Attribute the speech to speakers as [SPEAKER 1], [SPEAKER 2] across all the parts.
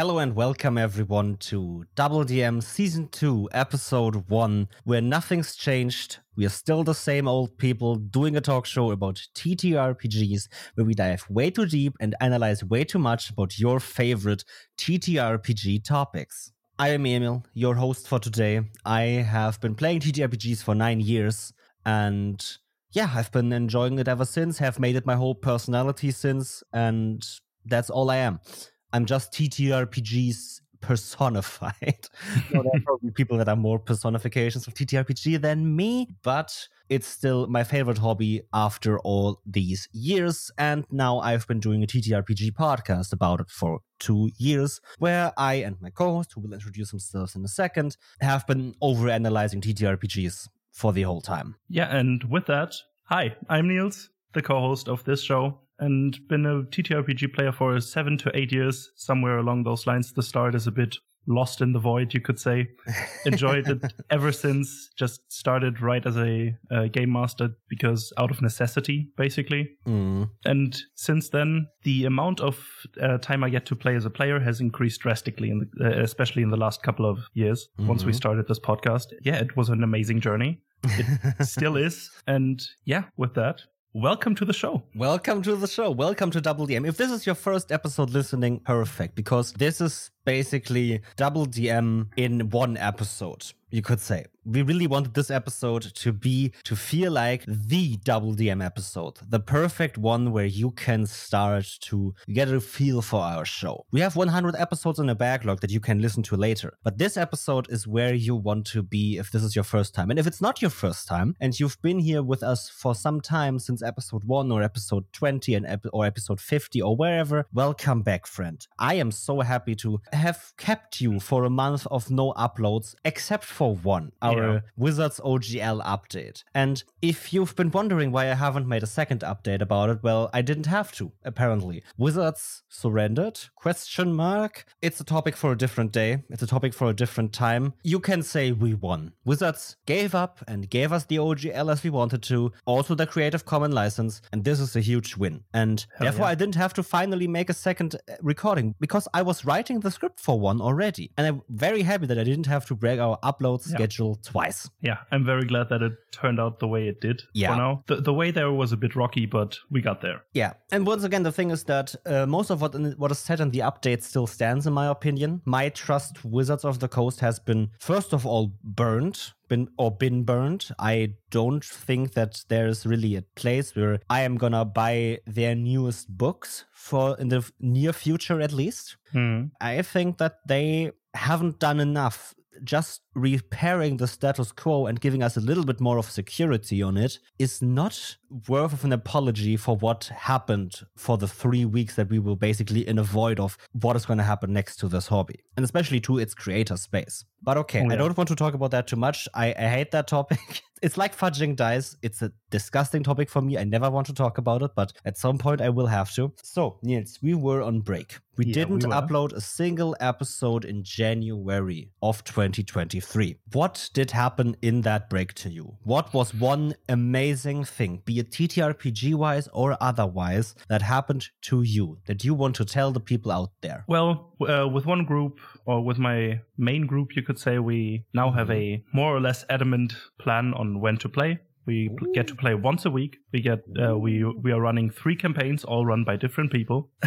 [SPEAKER 1] Hello and welcome everyone to Double DM Season 2, Episode 1, where nothing's changed. We are still the same old people doing a talk show about TTRPGs, where we dive way too deep and analyze way too much about your favorite TTRPG topics. I am Emil, your host for today. I have been playing TTRPGs for nine years, and yeah, I've been enjoying it ever since, have made it my whole personality since, and that's all I am. I'm just TTRPGs personified. no, there are probably people that are more personifications of TTRPG than me, but it's still my favorite hobby after all these years. And now I've been doing a TTRPG podcast about it for two years, where I and my co host, who will introduce themselves in a second, have been overanalyzing TTRPGs for the whole time.
[SPEAKER 2] Yeah, and with that, hi, I'm Niels, the co host of this show and been a TTRPG player for seven to eight years, somewhere along those lines. The start is a bit lost in the void, you could say. Enjoyed it ever since. Just started right as a, a game master because out of necessity, basically. Mm. And since then, the amount of uh, time I get to play as a player has increased drastically, in the, uh, especially in the last couple of years. Mm-hmm. Once we started this podcast, yeah, it was an amazing journey. It still is. And yeah, with that, Welcome to the show.
[SPEAKER 1] Welcome to the show. Welcome to Double DM. If this is your first episode listening, perfect, because this is basically Double DM in one episode you could say. We really wanted this episode to be, to feel like the Double DM episode, the perfect one where you can start to get a feel for our show. We have 100 episodes in a backlog that you can listen to later, but this episode is where you want to be if this is your first time. And if it's not your first time and you've been here with us for some time since episode 1 or episode 20 and ep- or episode 50 or wherever, welcome back, friend. I am so happy to have kept you for a month of no uploads, except for one, our yeah. Wizards OGL update. And if you've been wondering why I haven't made a second update about it, well, I didn't have to, apparently. Wizards surrendered? Question mark. It's a topic for a different day. It's a topic for a different time. You can say we won. Wizards gave up and gave us the OGL as we wanted to, also the Creative Commons license, and this is a huge win. And Hell therefore, yeah. I didn't have to finally make a second uh, recording because I was writing the script for one already. And I'm very happy that I didn't have to break our upload yeah. schedule twice.
[SPEAKER 2] Yeah, I'm very glad that it turned out the way it did yeah. for now. The, the way there was a bit rocky, but we got there.
[SPEAKER 1] Yeah, and once again, the thing is that uh, most of what what is said in the update still stands, in my opinion. My trust Wizards of the Coast has been, first of all, burned been or been burned. I don't think that there's really a place where I am gonna buy their newest books for in the near future at least. Mm. I think that they haven't done enough just repairing the status quo and giving us a little bit more of security on it is not worth of an apology for what happened for the three weeks that we were basically in a void of what is going to happen next to this hobby and especially to its creator space but okay yeah. i don't want to talk about that too much i, I hate that topic it's like fudging dice. It's a disgusting topic for me. I never want to talk about it, but at some point I will have to. So, Niels, we were on break. We yeah, didn't we upload a single episode in January of 2023. What did happen in that break to you? What was one amazing thing, be it TTRPG wise or otherwise, that happened to you that you want to tell the people out there?
[SPEAKER 2] Well, uh, with one group, or with my main group, you could say, we now have a more or less adamant plan on when to play. We Ooh. get to play once a week. We get uh, we we are running three campaigns, all run by different people.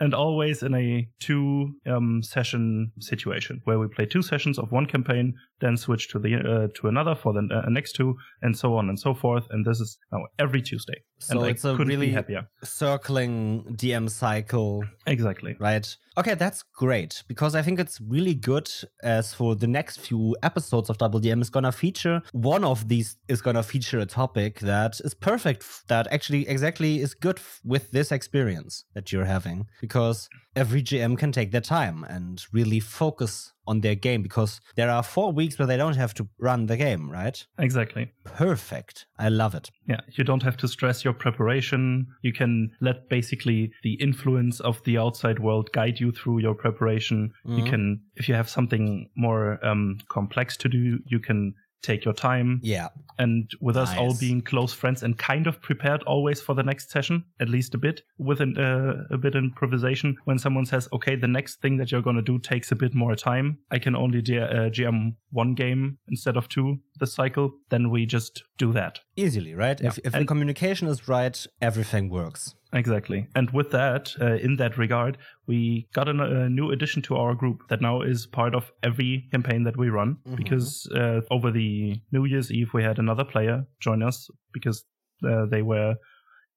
[SPEAKER 2] and always in a two um, session situation where we play two sessions of one campaign, then switch to the uh, to another for the uh, next two, and so on and so forth. And this is now every Tuesday.
[SPEAKER 1] So
[SPEAKER 2] and
[SPEAKER 1] it's I a really circling DM cycle.
[SPEAKER 2] Exactly.
[SPEAKER 1] Right. Okay, that's great because I think it's really good as for the next few episodes of Double DM is gonna feature one of these is gonna feature a topic that is perfect that actually exactly is good with this experience that you're having because every GM can take their time and really focus on their game because there are four weeks where they don't have to run the game, right?
[SPEAKER 2] Exactly.
[SPEAKER 1] Perfect. I love it.
[SPEAKER 2] Yeah, you don't have to stress your preparation. You can let basically the influence of the outside world guide you through your preparation. Mm-hmm. You can, if you have something more um, complex to do, you can take your time.
[SPEAKER 1] Yeah.
[SPEAKER 2] And with us all being close friends and kind of prepared always for the next session, at least a bit, with an, uh, a bit of improvisation. When someone says, okay, the next thing that you're going to do takes a bit more time, I can only G- uh, GM one game instead of two this cycle, then we just do that.
[SPEAKER 1] Easily, right?
[SPEAKER 2] Yeah.
[SPEAKER 1] If, if the communication is right, everything works.
[SPEAKER 2] Exactly. And with that, uh, in that regard, we got an, a new addition to our group that now is part of every campaign that we run.
[SPEAKER 1] Mhm.
[SPEAKER 2] Because uh, over the New Year's Eve, we had another player join us because uh, they were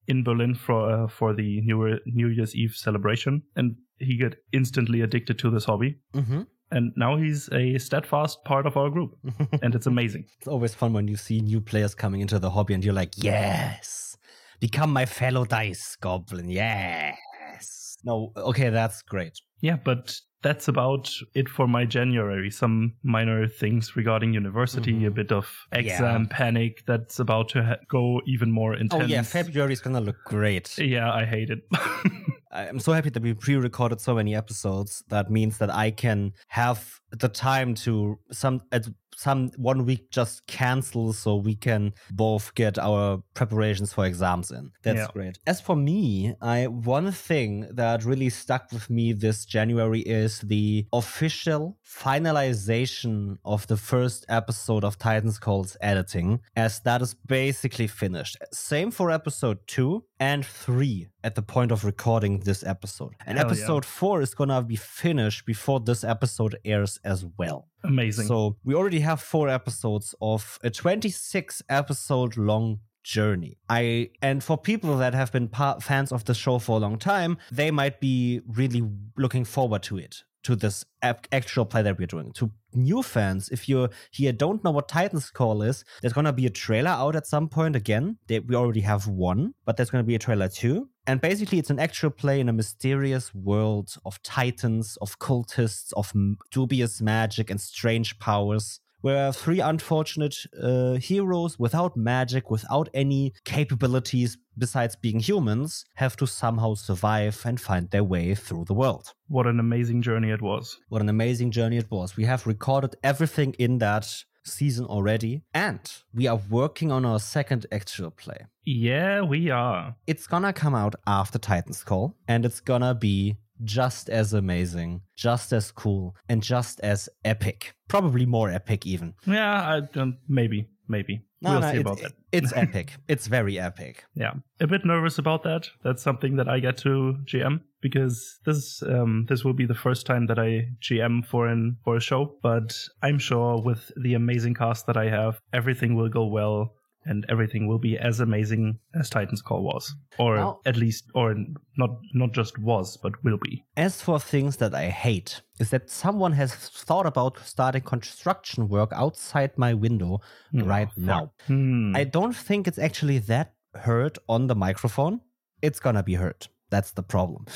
[SPEAKER 2] in Berlin for uh, for the New New Year's Eve celebration, and he got instantly addicted to this hobby.
[SPEAKER 1] hmm
[SPEAKER 2] And now he's a steadfast part of our group, and it's amazing.
[SPEAKER 1] It's always fun when you see new players coming into the hobby and you're like, yes, become my fellow dice goblin. Yes. No, okay, that's great.
[SPEAKER 2] Yeah, but that's about it for my January. Some minor things regarding university,
[SPEAKER 1] Mhm.
[SPEAKER 2] a bit of exam
[SPEAKER 1] Yeah.
[SPEAKER 2] panic that's about to ha- go even more intense.
[SPEAKER 1] Oh, yeah, February is gonna look great.
[SPEAKER 2] Yeah, I hate it.
[SPEAKER 1] I'm so happy that we pre-recorded so many episodes. That means that I can have the time to some at some one week just cancel so we can both get our preparations for exams in. That's
[SPEAKER 2] Yeah.
[SPEAKER 1] great. As for me, I one thing that really stuck with me this January is the official finalization of the first episode of Titans Calls editing, as that is basically finished. Same for episode two and three at the point of recording this episode. And
[SPEAKER 2] Hell yeah.
[SPEAKER 1] episode four is gonna be finished before this episode airs as well.
[SPEAKER 2] Amazing.
[SPEAKER 1] So we already have four episodes of a 26 episode long journey. I and for people that have been pa- fans of the show for a long time, they might be really looking forward to it. To this ap- actual play that we're doing. To new fans, if you're here, don't know what Titan's Call is, there's gonna be a trailer out at some point again. They, we already have one, but there's gonna be a trailer too. And basically, it's an actual play in a mysterious world of titans, of cultists, of m- dubious magic and strange powers, where three unfortunate uh, heroes without magic, without any capabilities besides being humans, have to somehow survive and find their way through the world.
[SPEAKER 2] what an amazing journey it was.
[SPEAKER 1] What an amazing journey it was. We have recorded everything in that season already, and we are working on our second actual play.
[SPEAKER 2] Yeah, we are.
[SPEAKER 1] It's gonna come out after Titan's Call, and it's gonna be just as amazing, just as cool, and just as epic. Probably more epic, even.
[SPEAKER 2] Yeah, I don't. Maybe, maybe.
[SPEAKER 1] No,
[SPEAKER 2] we'll
[SPEAKER 1] no,
[SPEAKER 2] see about that.
[SPEAKER 1] It's epic. it's very epic.
[SPEAKER 2] Yeah, a bit nervous about that. That's something that I get to GM because this um, this will be the first time that I GM for an for a show. But I'm sure with the amazing cast that I have, everything will go well and everything will be as amazing as Titan's Call was, or
[SPEAKER 1] Now-
[SPEAKER 2] at least, or not not just was, but will be.
[SPEAKER 1] As for things that I hate, is that someone has thought about starting construction work outside my window right now.
[SPEAKER 2] Hmm.
[SPEAKER 1] I don't think it's actually that heard on the microphone. It's gonna be heard. That's the problem.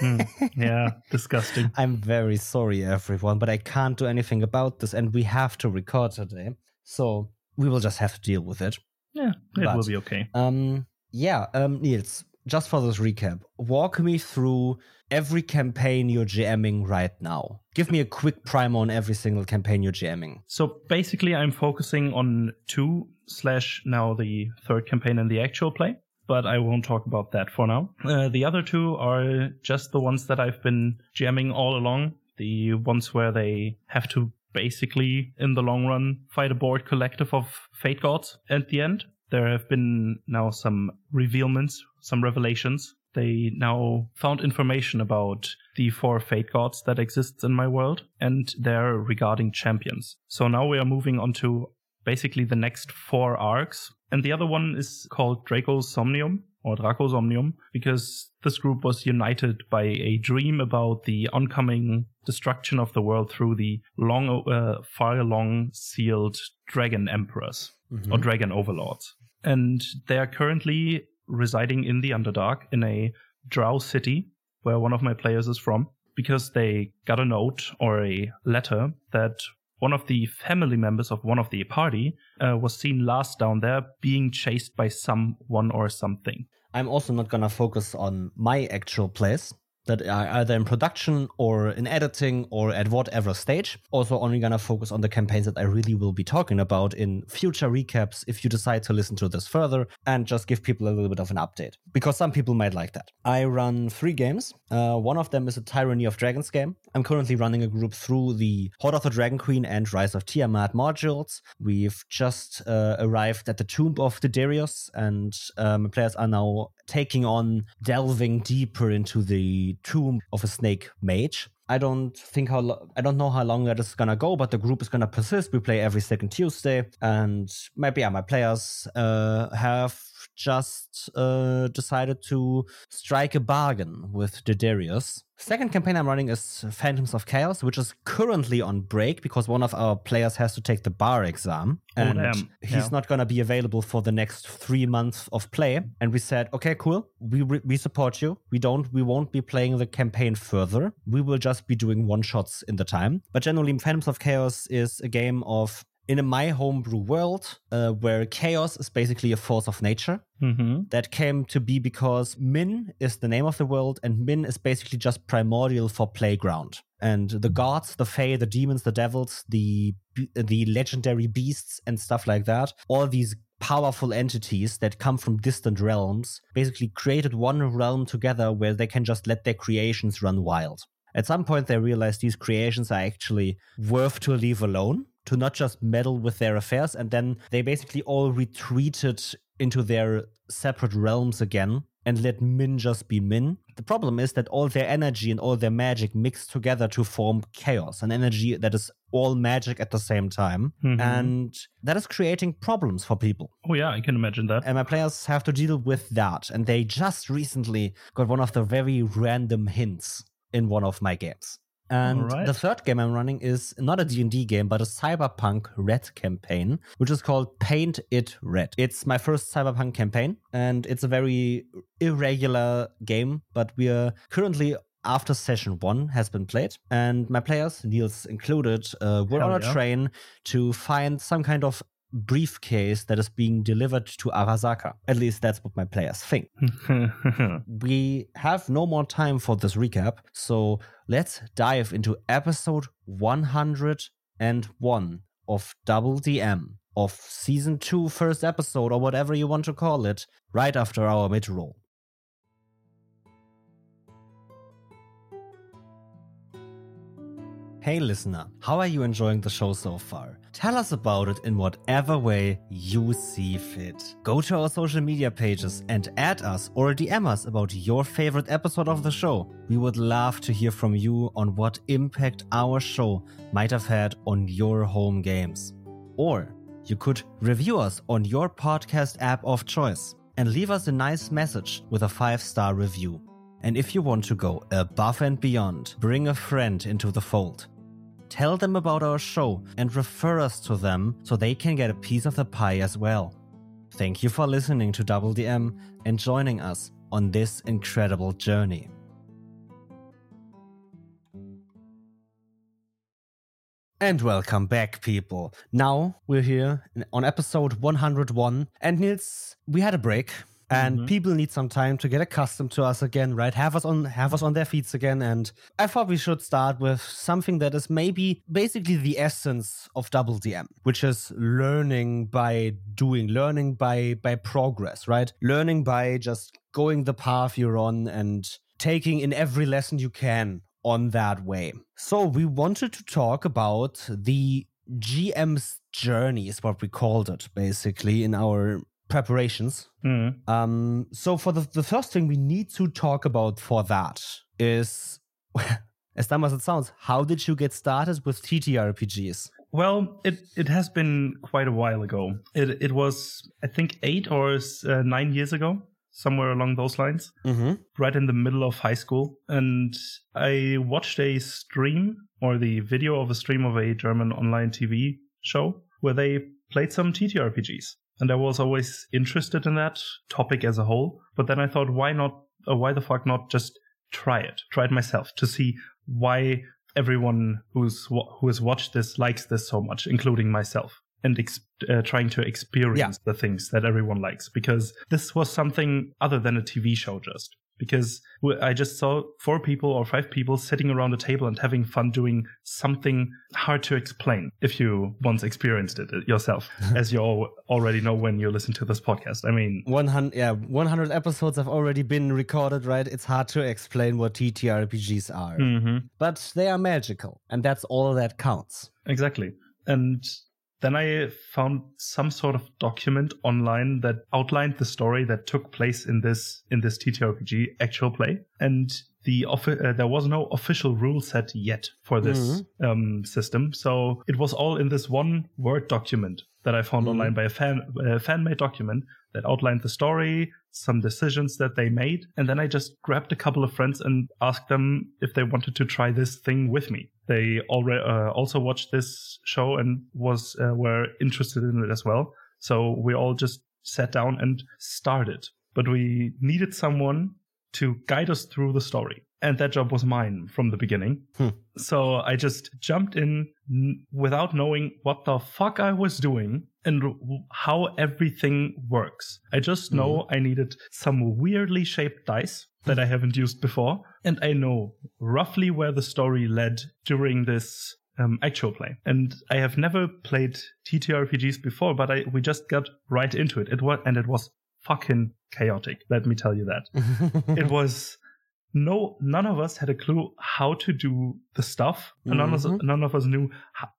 [SPEAKER 2] Hmm. yeah, disgusting.
[SPEAKER 1] I'm very sorry, everyone, but I can't do anything about this, and we have to record today. So we will just have to deal with it.
[SPEAKER 2] Yeah, it
[SPEAKER 1] But-
[SPEAKER 2] will be okay.
[SPEAKER 1] Um, yeah, um, Niels, just for this recap, walk me through every campaign you're GMing right now. Give me a quick primer on every single campaign you're GMing.
[SPEAKER 2] So basically, I'm focusing on two slash now the third campaign in the actual play, but I won't talk about that for now. Uh, the other two are just the ones that I've been jamming all along. The ones where they have to basically, in the long run, fight a board collective of fate gods at the end. There have been now some revealments, some revelations. They now found information about the four fate gods that exists in my world, and they're regarding champions. So now we are moving on to basically the next four arcs. And the other one is called Draco's Somnium or Draco's Omnium because this group was united by a dream about the oncoming destruction of the world through the long, uh, far long sealed dragon emperors or dragon overlords. And they are currently residing in the Underdark in a drow city where one of my players is from because they got a note or a letter that one of the family members of one of the party uh, was seen last down there being chased by someone or something.
[SPEAKER 1] I'm also not gonna focus on my actual plays. That are either in production or in editing or at whatever stage. Also, only gonna focus on the campaigns that I really will be talking about in future recaps if you decide to listen to this further and just give people a little bit of an update because some people might like that. I run three games. Uh, one of them is a Tyranny of Dragons game. I'm currently running a group through the Hoard of the Dragon Queen and Rise of Tiamat modules. We've just uh, arrived at the Tomb of Diderius, and um, players are now taking on delving deeper into the tomb of a snake mage. I don't think how lo- I don't know how long that is gonna go, but the group is gonna persist. We play every second Tuesday, and maybe yeah, my players uh, have just uh, decided to strike a bargain with Diderius. Second campaign I'm running is Phantoms of Chaos, which is currently on break because one of our players has to take the bar exam.
[SPEAKER 2] Oh,
[SPEAKER 1] And
[SPEAKER 2] damn.
[SPEAKER 1] he's
[SPEAKER 2] Yeah.
[SPEAKER 1] not going to be available for the next three months of play. And we said, okay, cool. We, re- we support you. We don't, we won't be playing the campaign further. We will just be doing one shots in the time. But generally, Phantoms of Chaos is a game of in a my homebrew world uh, where chaos is basically a force of nature
[SPEAKER 2] Mm-hmm.
[SPEAKER 1] that came to be because Min is the name of the world, and Min is basically just primordial for playground. And the gods, the fae, the demons, the devils, the the legendary beasts, and stuff like that, all these powerful entities that come from distant realms, basically created one realm together where they can just let their creations run wild. At some point, they realize these creations are actually worth to leave alone, to not just meddle with their affairs, and then they basically all retreated into their separate realms again and let Min just be Min. The problem is that all their energy and all their magic mix together to form chaos, an energy that is all magic at the same time.
[SPEAKER 2] Mhm.
[SPEAKER 1] And that is creating problems for people.
[SPEAKER 2] Oh yeah, I can imagine that.
[SPEAKER 1] And my players have to deal with that. And they just recently got one of the very random hints in one of my games. And
[SPEAKER 2] Alright.
[SPEAKER 1] the third game I'm running is not a D&D game, but a Cyberpunk Red campaign, which is called Paint It Red. It's my first Cyberpunk campaign, and it's a very irregular game, but we are currently after session one has been played, and my players, Niels included, uh, were
[SPEAKER 2] Hell
[SPEAKER 1] on a
[SPEAKER 2] yeah.
[SPEAKER 1] train to find some kind of briefcase that is being delivered to Arasaka. At least that's what my players think. We have no more time for this recap, so let's dive into episode 101 of Double DM of season 2 first episode or whatever you want to call it right after our mid roll. Hey listener, how are you enjoying the show so far? Tell us about it in whatever way you see fit. Go to our social media pages and add us or DM us about your favorite episode of the show. We would love to hear from you on what impact our show might have had on your home games. Or you could review us on your podcast app of choice and leave us a nice message with a five star review. And if you want to go above and beyond, bring a friend into the fold. Tell them about our show and refer us to them so they can get a piece of the pie as well. Thank you for listening to Double DM and joining us on this incredible journey. And welcome back, people. Now we're here on episode 101. And Niels, we had a break. And
[SPEAKER 2] Mhm.
[SPEAKER 1] people need some time to get accustomed to us again, right? Have us on have us on their feet again. And I thought we should start with something that is maybe basically the essence of double DM, which is learning by doing, learning by by progress, right? Learning by just going the path you're on and taking in every lesson you can on that way. So we wanted to talk about the GM's journey, is what we called it, basically, in our preparations.
[SPEAKER 2] Mm.
[SPEAKER 1] Um, so for the, the first thing we need to talk about for that is, as dumb as it sounds, how did you get started with TTRPGs?
[SPEAKER 2] Well, it, it has been quite a while ago. It it was I think eight or uh, nine years ago, somewhere along those lines.
[SPEAKER 1] Mm-hmm.
[SPEAKER 2] right in the middle of high school and I watched a stream or the video of a stream of a German online TV show where they played some TTRPGs. And I was always interested in that topic as a whole. But then I thought, why not, uh, why the fuck not just try it, try it myself to see why everyone who's, who has watched this likes this so much, including myself. And ex- uh, trying to experience the things that everyone likes because this was something other than a TV show just. Because I just saw four people or five people sitting around a table and having fun doing something hard to explain if you once experienced it yourself, as you all already know when you listen to this podcast. I mean,
[SPEAKER 1] 100, yeah, 100 episodes have already been recorded, right? It's hard to explain what TTRPGs are,
[SPEAKER 2] mm-hmm.
[SPEAKER 1] but they are magical, and that's all that counts.
[SPEAKER 2] Exactly. And then I found some sort of document online that outlined the story that took place in this in this TTRPG actual play, and the uh, there was no official rule set yet for this mm-hmm. um, system, so it was all in this one Word document that I found mm-hmm. online by a fan a fan made document that outlined the story, some decisions that they made, and then I just grabbed a couple of friends and asked them if they wanted to try this thing with me. They already uh, also watched this show and was uh, were interested in it as well. So we all just sat down and started. But we needed someone to guide us through the story. And that job was mine from the beginning.
[SPEAKER 1] Hmm.
[SPEAKER 2] So I just jumped in n- without knowing what the fuck I was doing and r- how everything works. I just know mm-hmm. I needed some weirdly shaped dice that I haven't used before. And I know roughly where the story led during this um, actual play. And I have never played TTRPGs before, but I, we just got right into it. It was, and it was fucking chaotic. Let me tell you that. it was no, none of us had a clue how to do the stuff. Mm-hmm. None, of us, none of us knew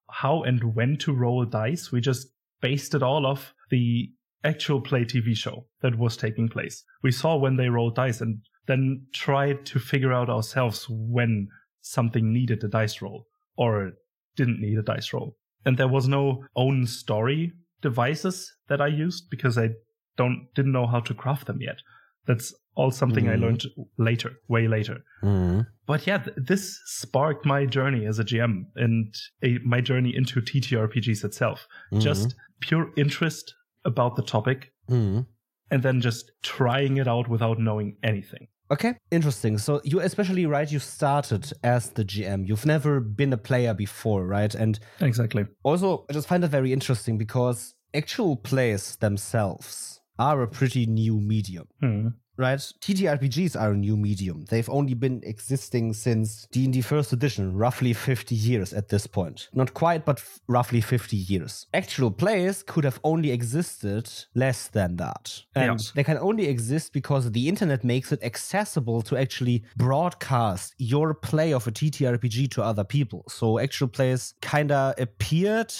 [SPEAKER 2] how and when to roll dice. We just based it all off the actual play TV show that was taking place. We saw when they rolled dice and then tried to figure out ourselves when something needed a dice roll or didn't need a dice roll. And there was no own story devices that I used because I don't didn't know how to craft them yet. That's all something mm. I learned later, way later.
[SPEAKER 1] Mm.
[SPEAKER 2] But yeah, th- this sparked my journey as a GM and a, my journey into TTRPGs itself. Mm. Just pure interest about the topic
[SPEAKER 1] mm.
[SPEAKER 2] and then just trying it out without knowing anything.
[SPEAKER 1] Okay, interesting. So you especially right, you started as the GM. You've never been a player before, right? And
[SPEAKER 2] exactly.
[SPEAKER 1] Also, I just find it very interesting because actual plays themselves are a pretty new medium.
[SPEAKER 2] Mm
[SPEAKER 1] right? TTRPGs are a new medium. They've only been existing since D&D first edition, roughly 50 years at this point. Not quite, but f- roughly 50 years. Actual plays could have only existed less than that. And yeah. they can only exist because the internet makes it accessible to actually broadcast your play of a TTRPG to other people. So actual plays kind of appeared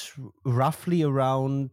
[SPEAKER 1] roughly around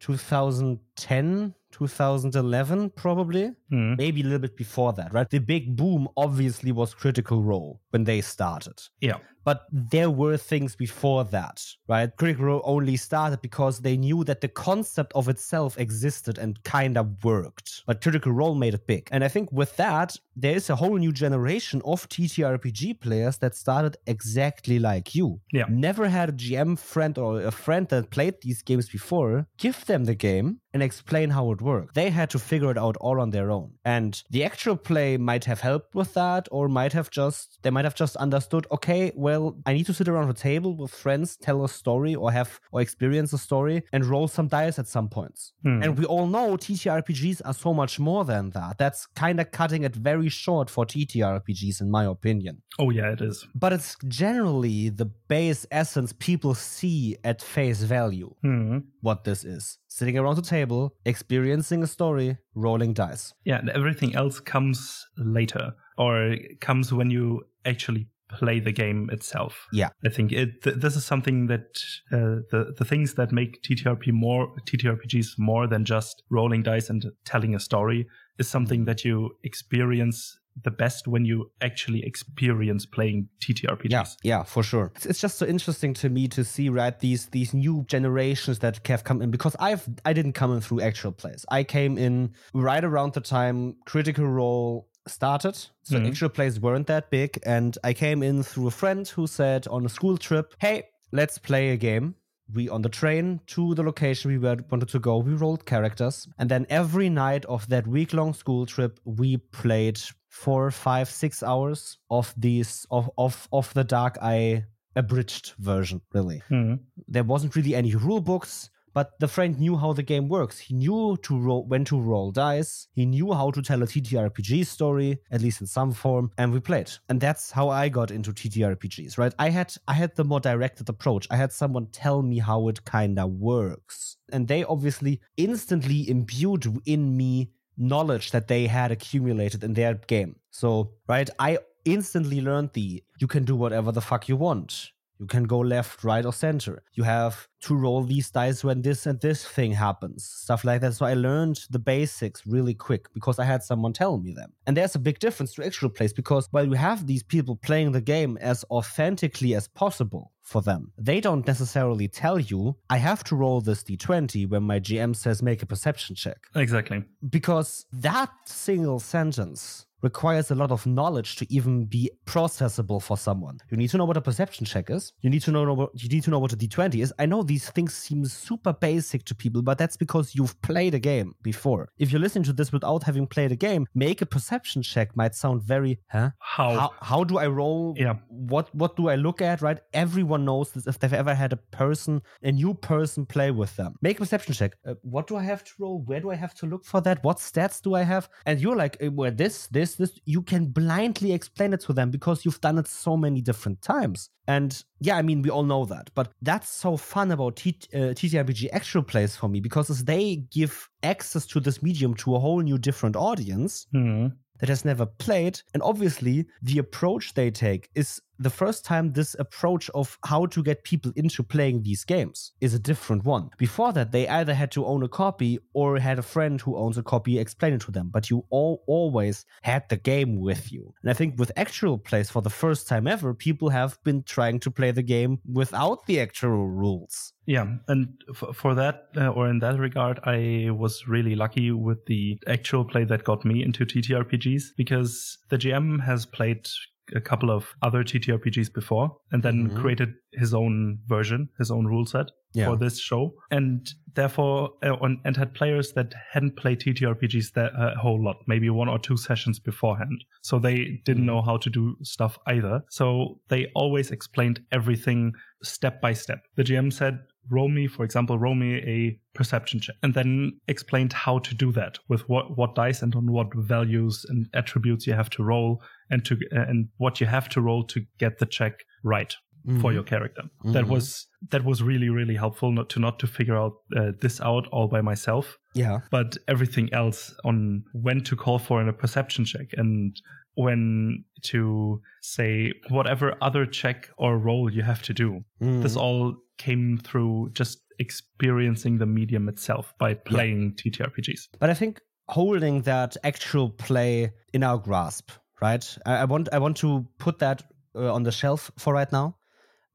[SPEAKER 1] 2010 2011 probably.
[SPEAKER 2] Mm.
[SPEAKER 1] maybe a little bit before that right? The big boom obviously was critical role when they started.
[SPEAKER 2] Yeah
[SPEAKER 1] but there were things before that, right? Critical Role only started because they knew that the concept of itself existed and kind of worked. But Critical Role made it big. And I think with that, there is a whole new generation of TTRPG players that started exactly like you.
[SPEAKER 2] Yeah.
[SPEAKER 1] Never had a GM friend or a friend that played these games before. Give them the game and explain how it worked. They had to figure it out all on their own. And the actual play might have helped with that or might have just they might have just understood, okay, well well, I need to sit around a table with friends, tell a story or have or experience a story and roll some dice at some points.
[SPEAKER 2] Hmm.
[SPEAKER 1] And we all know TTRPGs are so much more than that. That's kind of cutting it very short for TTRPGs, in my opinion.
[SPEAKER 2] Oh, yeah, it is.
[SPEAKER 1] But it's generally the base essence people see at face value
[SPEAKER 2] hmm.
[SPEAKER 1] what this is sitting around the table, experiencing a story, rolling dice.
[SPEAKER 2] Yeah, and everything else comes later or comes when you actually play the game itself.
[SPEAKER 1] Yeah,
[SPEAKER 2] I think it. Th- this is something that uh, the the things that make TTRP more TTRPGs more than just rolling dice and telling a story is something that you experience the best when you actually experience playing TTRPGs.
[SPEAKER 1] Yeah, yeah, for sure. It's, it's, just so interesting to me to see right these these new generations that have come in because I've I didn't come in through actual plays. I came in right around the time Critical Role started. So mm-hmm. actual plays weren't that big. And I came in through a friend who said on a school trip, hey, let's play a game. We on the train to the location we wanted to go, we rolled characters. And then every night of that week long school trip, we played four, five, six hours of these of of of the Dark Eye abridged version, really.
[SPEAKER 2] Mm-hmm.
[SPEAKER 1] There wasn't really any rule books but the friend knew how the game works. He knew to roll when to roll dice. He knew how to tell a TTRPG story, at least in some form, and we played. And that's how I got into TTRPGs, right? I had I had the more directed approach. I had someone tell me how it kinda works. And they obviously instantly imbued in me knowledge that they had accumulated in their game. So, right, I instantly learned the you can do whatever the fuck you want. You can go left, right, or center. You have to roll these dice when this and this thing happens, stuff like that. So I learned the basics really quick because I had someone tell me them. And there's a big difference to actual plays because while you have these people playing the game as authentically as possible for them, they don't necessarily tell you, I have to roll this d20 when my GM says make a perception check.
[SPEAKER 2] Exactly.
[SPEAKER 1] Because that single sentence requires a lot of knowledge to even be processable for someone. You need to know what a perception check is. You need to know what you need to know what a d20 is. I know these things seem super basic to people, but that's because you've played a game before. If you're listening to this without having played a game, make a perception check might sound very, huh?
[SPEAKER 2] How?
[SPEAKER 1] How, how do I roll?
[SPEAKER 2] Yeah.
[SPEAKER 1] What what do I look at? Right? Everyone knows this if they've ever had a person, a new person play with them. Make a perception check. Uh, what do I have to roll? Where do I have to look for that? What stats do I have? And you're like, uh, well, this, this, this. You can blindly explain it to them because you've done it so many different times. And yeah, I mean, we all know that. But that's so fun about T- uh, TTRPG actual plays for me because as they give access to this medium to a whole new different audience
[SPEAKER 2] Hmm.
[SPEAKER 1] that has never played. And obviously, the approach they take is the first time this approach of how to get people into playing these games is a different one. Before that, they either had to own a copy or had a friend who owns a copy explain it to them, but you all always had the game with you. And I think with actual plays for the first time ever, people have been trying to play the game without the actual rules.
[SPEAKER 2] Yeah, and f- for that, uh, or in that regard, I was really lucky with the actual play that got me into TTRPGs because the GM has played a couple of other TTRPGs before and then
[SPEAKER 1] Mhm.
[SPEAKER 2] created his own version, his own rule set
[SPEAKER 1] Yeah.
[SPEAKER 2] for this show. And therefore, uh, on, and had players that hadn't played TTRPGs that uh, a whole lot, maybe one or two sessions beforehand. So they didn't
[SPEAKER 1] Mhm.
[SPEAKER 2] know how to do stuff either. So they always explained everything step by step. The GM said, roll me, for example, roll me a perception check, and then explained how to do that with what, what dice and on what values and attributes you have to roll and to and what you have to roll to get the check right for
[SPEAKER 1] Mhm.
[SPEAKER 2] your character. That
[SPEAKER 1] Mhm.
[SPEAKER 2] was that was really really helpful not to not to figure out uh, this out all by myself,
[SPEAKER 1] Yeah.
[SPEAKER 2] but everything else on when to call for in a perception check and when to say whatever other check or roll you have to do. This
[SPEAKER 1] Mhm.
[SPEAKER 2] all came through just experiencing the medium itself by playing TTRPGs.
[SPEAKER 1] But I think holding that actual play in our grasp, right? I, I want I want to put that uh, on the shelf for right now.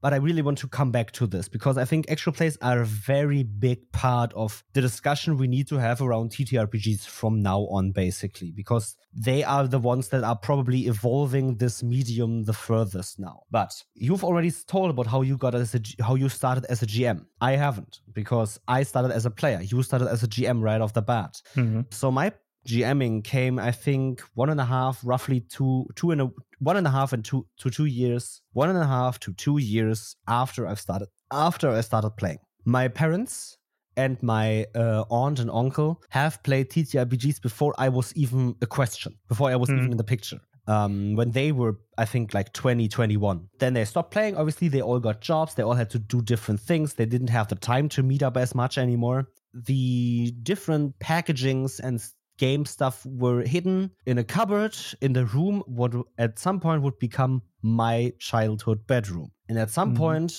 [SPEAKER 1] But I really want to come back to this because I think actual plays are a very big part of the discussion we need to have around TTRPGs from now on, basically, because they are the ones that are probably evolving this medium the furthest now. But you've already told about how you got as a how you started as a GM. I haven't because I started as a player. You started as a GM right off the bat. Mm-hmm. So my GMing came, I think, one and a half, roughly two, two and a one and a half and two to two years, one and a half to two years after I've started after I started playing. My parents and my uh, aunt and uncle have played TTRPGs before I was even a question, before I was
[SPEAKER 2] Mhm.
[SPEAKER 1] even in the picture. Um, when they were, I think, like 20, 21. Then they stopped playing. Obviously, they all got jobs. They all had to do different things. They didn't have the time to meet up as much anymore. The different packagings and game stuff were hidden in a cupboard in the room, what at some point would become my childhood bedroom. And at some
[SPEAKER 2] Mhm.
[SPEAKER 1] point,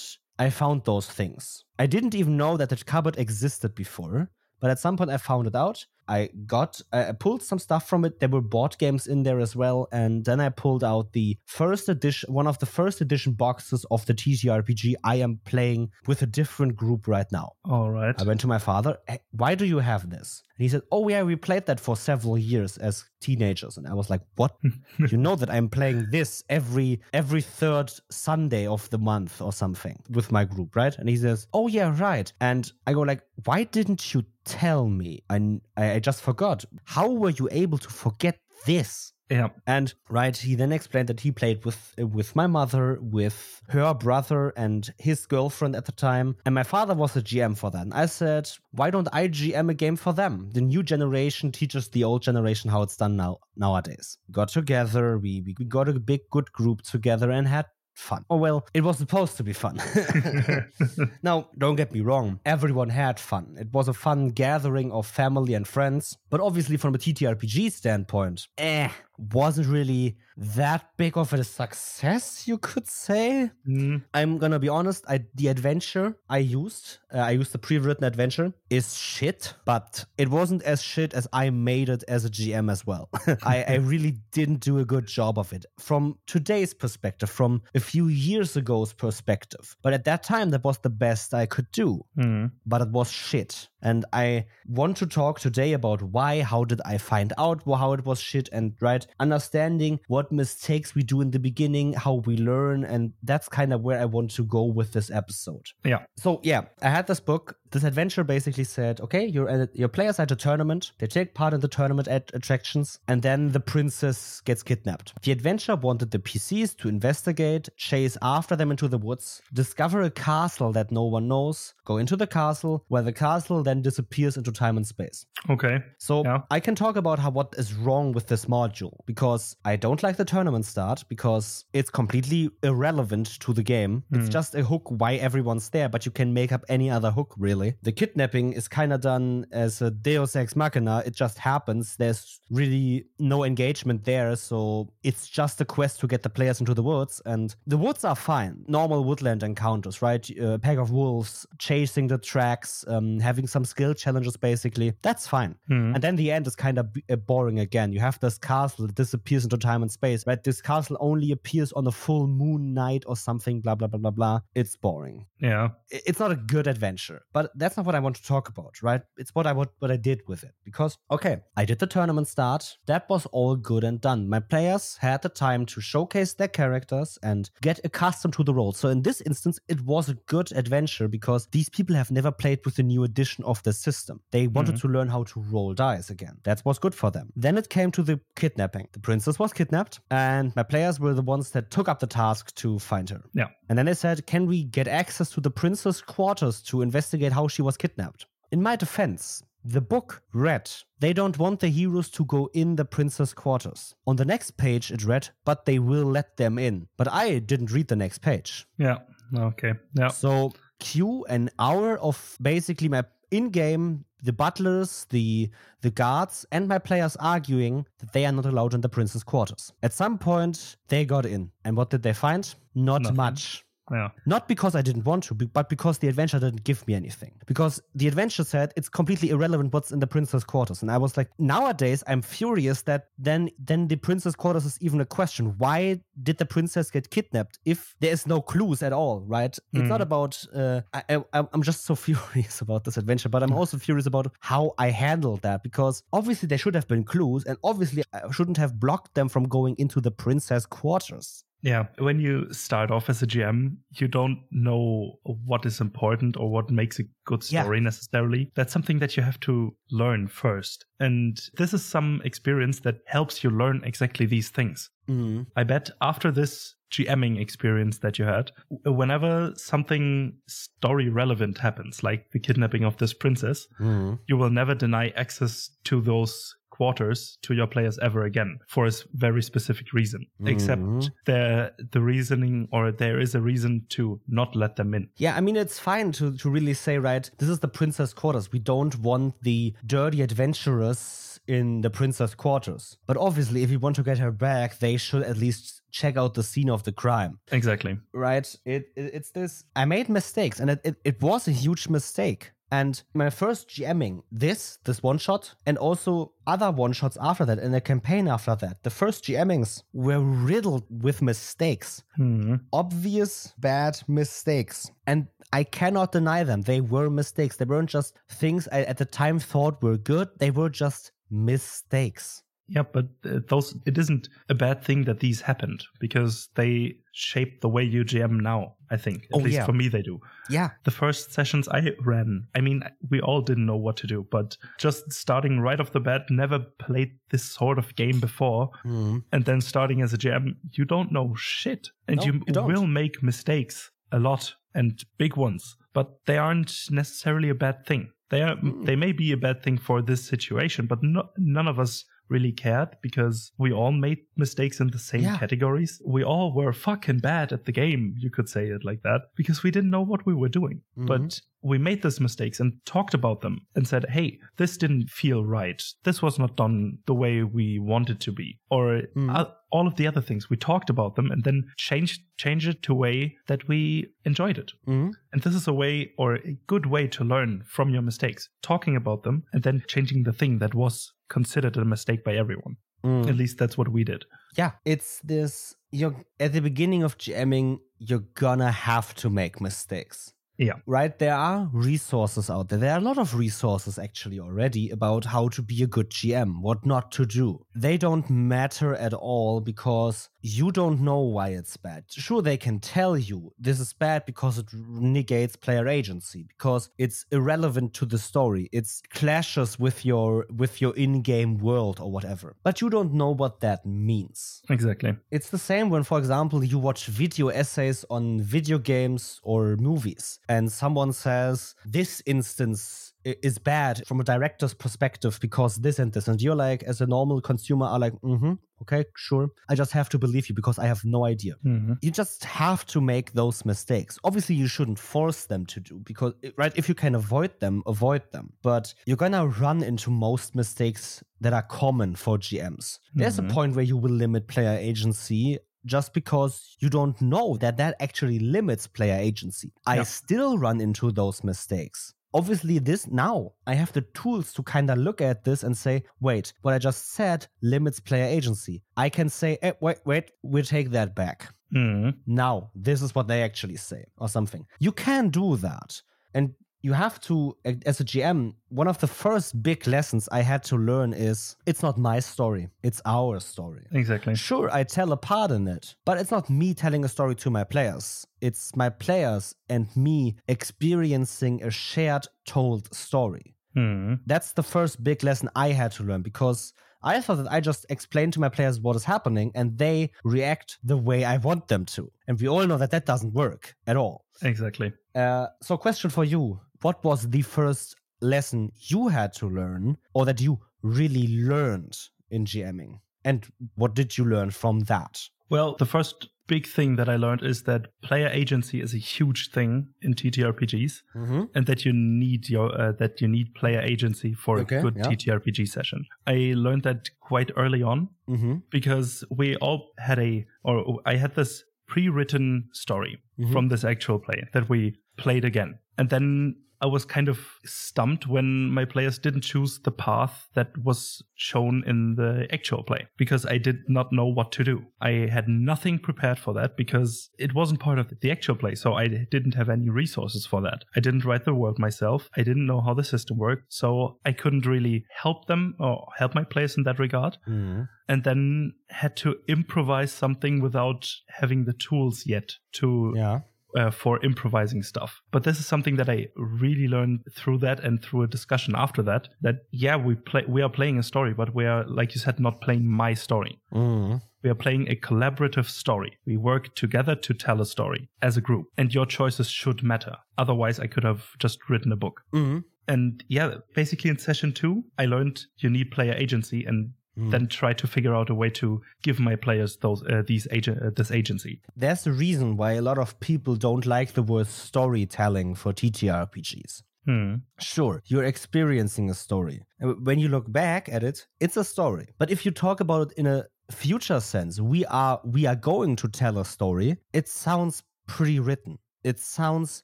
[SPEAKER 1] I found those things. I didn't even know that the cupboard existed before, but at some point I found it out. I got, I I pulled some stuff from it. There were board games in there as well. And then I pulled out the first edition, one of the first edition boxes of the TTRPG I am playing with a different group right now.
[SPEAKER 2] All right.
[SPEAKER 1] I went to my father, "Hey, why do you have this? And he said, Oh, yeah, we played that for several years as teenagers. And I was like, What? you know that I'm playing this every every third Sunday of the month or something with my group, right? And he says, Oh yeah, right. And I go like, Why didn't you tell me? And I, I just forgot. How were you able to forget this?
[SPEAKER 2] Yeah.
[SPEAKER 1] And right, he then explained that he played with with my mother, with her brother and his girlfriend at the time, and my father was a GM for that. And I said, why don't I GM a game for them? The new generation teaches the old generation how it's done now nowadays. Got together, we we got a big good group together and had fun. Oh, well, it was supposed to be fun. now, don't get me wrong, everyone had fun. It was a fun gathering of family and friends, but obviously, from a TTRPG standpoint, eh, wasn't really that big of a success, you could say.
[SPEAKER 2] Mm.
[SPEAKER 1] I'm gonna be honest. I the adventure I used, uh, I used the pre-written adventure, is shit, but it wasn't as shit as I made it as a GM as well. I, I really didn't do a good job of it from today's perspective, from a few years ago's perspective. But at that time, that was the best I could do.
[SPEAKER 2] Mm.
[SPEAKER 1] But it was shit. And I want to talk today about why, how did I find out how it was shit, and right, understanding what mistakes we do in the beginning, how we learn, and that's kind of where I want to go with this episode.
[SPEAKER 2] Yeah.
[SPEAKER 1] So yeah, I had this book. This adventure basically said, okay, your at, your players at a tournament. They take part in the tournament at attractions, and then the princess gets kidnapped. The adventure wanted the PCs to investigate, chase after them into the woods, discover a castle that no one knows, go into the castle, where the castle then disappears into time and space.
[SPEAKER 2] Okay.
[SPEAKER 1] So
[SPEAKER 2] Yeah.
[SPEAKER 1] I can talk about how what is wrong with this module because I don't like the tournament start because it's completely irrelevant to the game. It's mm. just a hook why everyone's there, but you can make up any other hook really. The kidnapping is kind of done as a Deus ex machina. It just happens. There's really no engagement there, so it's just a quest to get the players into the woods, and the woods are fine. Normal woodland encounters, right? A pack of wolves chasing the tracks, um, having some skill challenges, basically. That's fine.
[SPEAKER 2] Hmm.
[SPEAKER 1] And then the end is kind of b- uh, boring again. You have this castle that disappears into time and space, right? This castle only appears on a full moon night or something, blah, blah, blah, blah, blah. It's boring.
[SPEAKER 2] Yeah.
[SPEAKER 1] It's not a good adventure, but that's not what I want to talk about, right? It's what I what, what I did with it. Because, okay, I did the tournament start. That was all good and done. My players had the time to showcase their characters and get accustomed to the role. So in this instance, it was a good adventure because these people have never played with the new edition of the system. They wanted mm-hmm. to learn how to roll dice again. That was good for them. Then it came to the kidnapping. The princess was kidnapped, and my players were the ones that took up the task to find her.
[SPEAKER 2] Yeah.
[SPEAKER 1] And then they said, Can we get access to the princess quarters to investigate how she was kidnapped? In my defense, the book read, They don't want the heroes to go in the princess quarters. On the next page, it read, But they will let them in. But I didn't read the next page.
[SPEAKER 2] Yeah. Okay. Yeah.
[SPEAKER 1] So, cue an hour of basically my in game, the butlers, the the guards, and my players arguing that they are not allowed in the princess quarters. At some point, they got in. And what did they find? Not
[SPEAKER 2] Nothing.
[SPEAKER 1] much.
[SPEAKER 2] Yeah.
[SPEAKER 1] Not because I didn't want to, but because the adventure didn't give me anything. Because the adventure said it's completely irrelevant what's in the princess quarters, and I was like, nowadays I'm furious that then then the princess quarters is even a question. Why did the princess get kidnapped if there is no clues at all? Right? It's not about. Uh, I, I I'm just so furious about this adventure, but I'm also furious about how I handled that because obviously there should have been clues, and obviously I shouldn't have blocked them from going into the princess quarters.
[SPEAKER 2] Yeah, when you start off as a GM, you don't know what is important or what makes a good
[SPEAKER 1] Yeah.
[SPEAKER 2] story necessarily. That's something that you have to learn first. And this is some experience that helps you learn exactly these things.
[SPEAKER 1] Mhm.
[SPEAKER 2] I bet after this GMing experience that you had, whenever something story relevant happens, like the kidnapping of this princess,
[SPEAKER 1] Mhm.
[SPEAKER 2] you will never deny access to those quarters to your players ever again for a very specific reason. Except
[SPEAKER 1] Mhm.
[SPEAKER 2] the the reasoning or there is a reason to not let them in.
[SPEAKER 1] Yeah, I mean, it's fine to, to really say, right, this is the princess quarters. We don't want the dirty adventurers in the princess quarters. But obviously, if you want to get her back, they should at least check out the scene of the crime,
[SPEAKER 2] Exactly.
[SPEAKER 1] right? It, it It's this. I made mistakes, and it, it, it was a huge mistake. And my first GMing, this, this one shot, and also other one shots after that, and a campaign after that, the first GMings were riddled with mistakes
[SPEAKER 2] Hmm.
[SPEAKER 1] obvious bad mistakes. And I cannot deny them. They were mistakes. They weren't just things I at the time thought were good. They were just mistakes.
[SPEAKER 2] Yeah, but those it isn't a bad thing that these happened because they shape the way you GM now. I think at
[SPEAKER 1] Oh,
[SPEAKER 2] least
[SPEAKER 1] yeah.
[SPEAKER 2] for me they do.
[SPEAKER 1] Yeah.
[SPEAKER 2] The first sessions I ran, I mean, we all didn't know what to do, but just starting right off the bat, never played this sort of game before,
[SPEAKER 1] Mhm.
[SPEAKER 2] and then starting as a GM, you don't know shit, and
[SPEAKER 1] No,
[SPEAKER 2] you,
[SPEAKER 1] you
[SPEAKER 2] will make mistakes a lot and big ones, but they aren't necessarily a bad thing. They are.
[SPEAKER 1] Mm.
[SPEAKER 2] They may be a bad thing for this situation, but no, none of us really cared because we all made mistakes in the same
[SPEAKER 1] Yeah.
[SPEAKER 2] categories. We all were fucking bad at the game. You could say it like that because we didn't know what we were doing,
[SPEAKER 1] Mhm.
[SPEAKER 2] but we made those mistakes and talked about them and said, hey, this didn't feel right. This was not done the way we wanted to be. Or uh, all of the other things. We talked about them and then changed change it to a way that we enjoyed it.
[SPEAKER 1] Mhm.
[SPEAKER 2] And this is a way or a good way to learn from your mistakes, talking about them and then changing the thing that was considered a mistake by everyone.
[SPEAKER 1] Mhm.
[SPEAKER 2] At least that's what we did.
[SPEAKER 1] Yeah, it's this. You're at the beginning of GMing. you're gonna have to make mistakes.
[SPEAKER 2] Yeah.
[SPEAKER 1] Right? There are resources out there. There are a lot of resources actually already about how to be a good GM, what not to do. They don't matter at all because you don't know why it's bad. Sure, they can tell you this is bad because it negates player agency, because it's irrelevant to the story. It's clashes with your with your in-game world or whatever. But you don't know what that means.
[SPEAKER 2] Exactly.
[SPEAKER 1] It's the same when, for example, you watch video essays on video games or movies, and someone says, This instance is bad from a director's perspective because this and this. And you're like, as a normal consumer, are like, mm hmm, okay, sure. I just have to believe you because I have no idea.
[SPEAKER 2] Mhm.
[SPEAKER 1] You just have to make those mistakes. Obviously, you shouldn't force them to do because, right, if you can avoid them, avoid them. But you're gonna run into most mistakes that are common for GMs. There's a
[SPEAKER 2] Mhm.
[SPEAKER 1] point where you will limit player agency just because you don't know that that actually limits player agency. I
[SPEAKER 2] Yeah.
[SPEAKER 1] still run into those mistakes. Obviously, this now I have the tools to kind of look at this and say, wait, what I just said limits player agency. I can say, eh, wait, wait, we'll take that back.
[SPEAKER 2] Mhm.
[SPEAKER 1] Now, this is what they actually say, or something. You can do that. And you have to, as a GM, one of the first big lessons I had to learn is it's not my story, it's our story.
[SPEAKER 2] Exactly.
[SPEAKER 1] Sure, I tell a part in it, but it's not me telling a story to my players. It's my players and me experiencing a shared told story.
[SPEAKER 2] Mhm.
[SPEAKER 1] That's the first big lesson I had to learn because I thought that I just explain to my players what is happening and they react the way I want them to. And we all know that that doesn't work at all.
[SPEAKER 2] Exactly.
[SPEAKER 1] Uh, so, question for you What was the first lesson you had to learn or that you really learned in GMing? And what did you learn from that?
[SPEAKER 2] Well, the first big thing that I learned is that player agency is a huge thing in TTRPGs,
[SPEAKER 1] Mm-hmm.
[SPEAKER 2] and that you need your uh, that you need player agency for
[SPEAKER 1] Okay,
[SPEAKER 2] a good
[SPEAKER 1] yeah.
[SPEAKER 2] TTRPG session. I learned that quite early on
[SPEAKER 1] Mm-hmm.
[SPEAKER 2] because we all had a or I had this pre-written story
[SPEAKER 1] Mhm.
[SPEAKER 2] from this actual play that we played again, and then. I was kind of stumped when my players didn't choose the path that was shown in the actual play because I did not know what to do. I had nothing prepared for that because it wasn't part of the actual play, so I didn't have any resources for that. I didn't write the world myself. I didn't know how the system worked, so I couldn't really help them or help my players in that regard
[SPEAKER 1] Mm-hmm.
[SPEAKER 2] and then had to improvise something without having the tools yet to
[SPEAKER 1] Yeah.
[SPEAKER 2] Uh, for improvising stuff. But this is something that I really learned through that and through a discussion after that. That yeah, we play we are playing a story, but we are like you said, not playing my story.
[SPEAKER 1] Mm-hmm.
[SPEAKER 2] We are playing a collaborative story. We work together to tell a story as a group, and your choices should matter. Otherwise, I could have just written a book.
[SPEAKER 1] Mm-hmm.
[SPEAKER 2] And yeah, basically in session two, I learned you need player agency and then try to figure out a way to give my players those uh, these agent uh, this agency.
[SPEAKER 1] There's a reason why a lot of people don't like the word storytelling for TTRPGs.
[SPEAKER 2] Hmm.
[SPEAKER 1] Sure, you're experiencing a story. When you look back at it, it's a story. But if you talk about it in a future sense, we are we are going to tell a story. It sounds pre-written. It sounds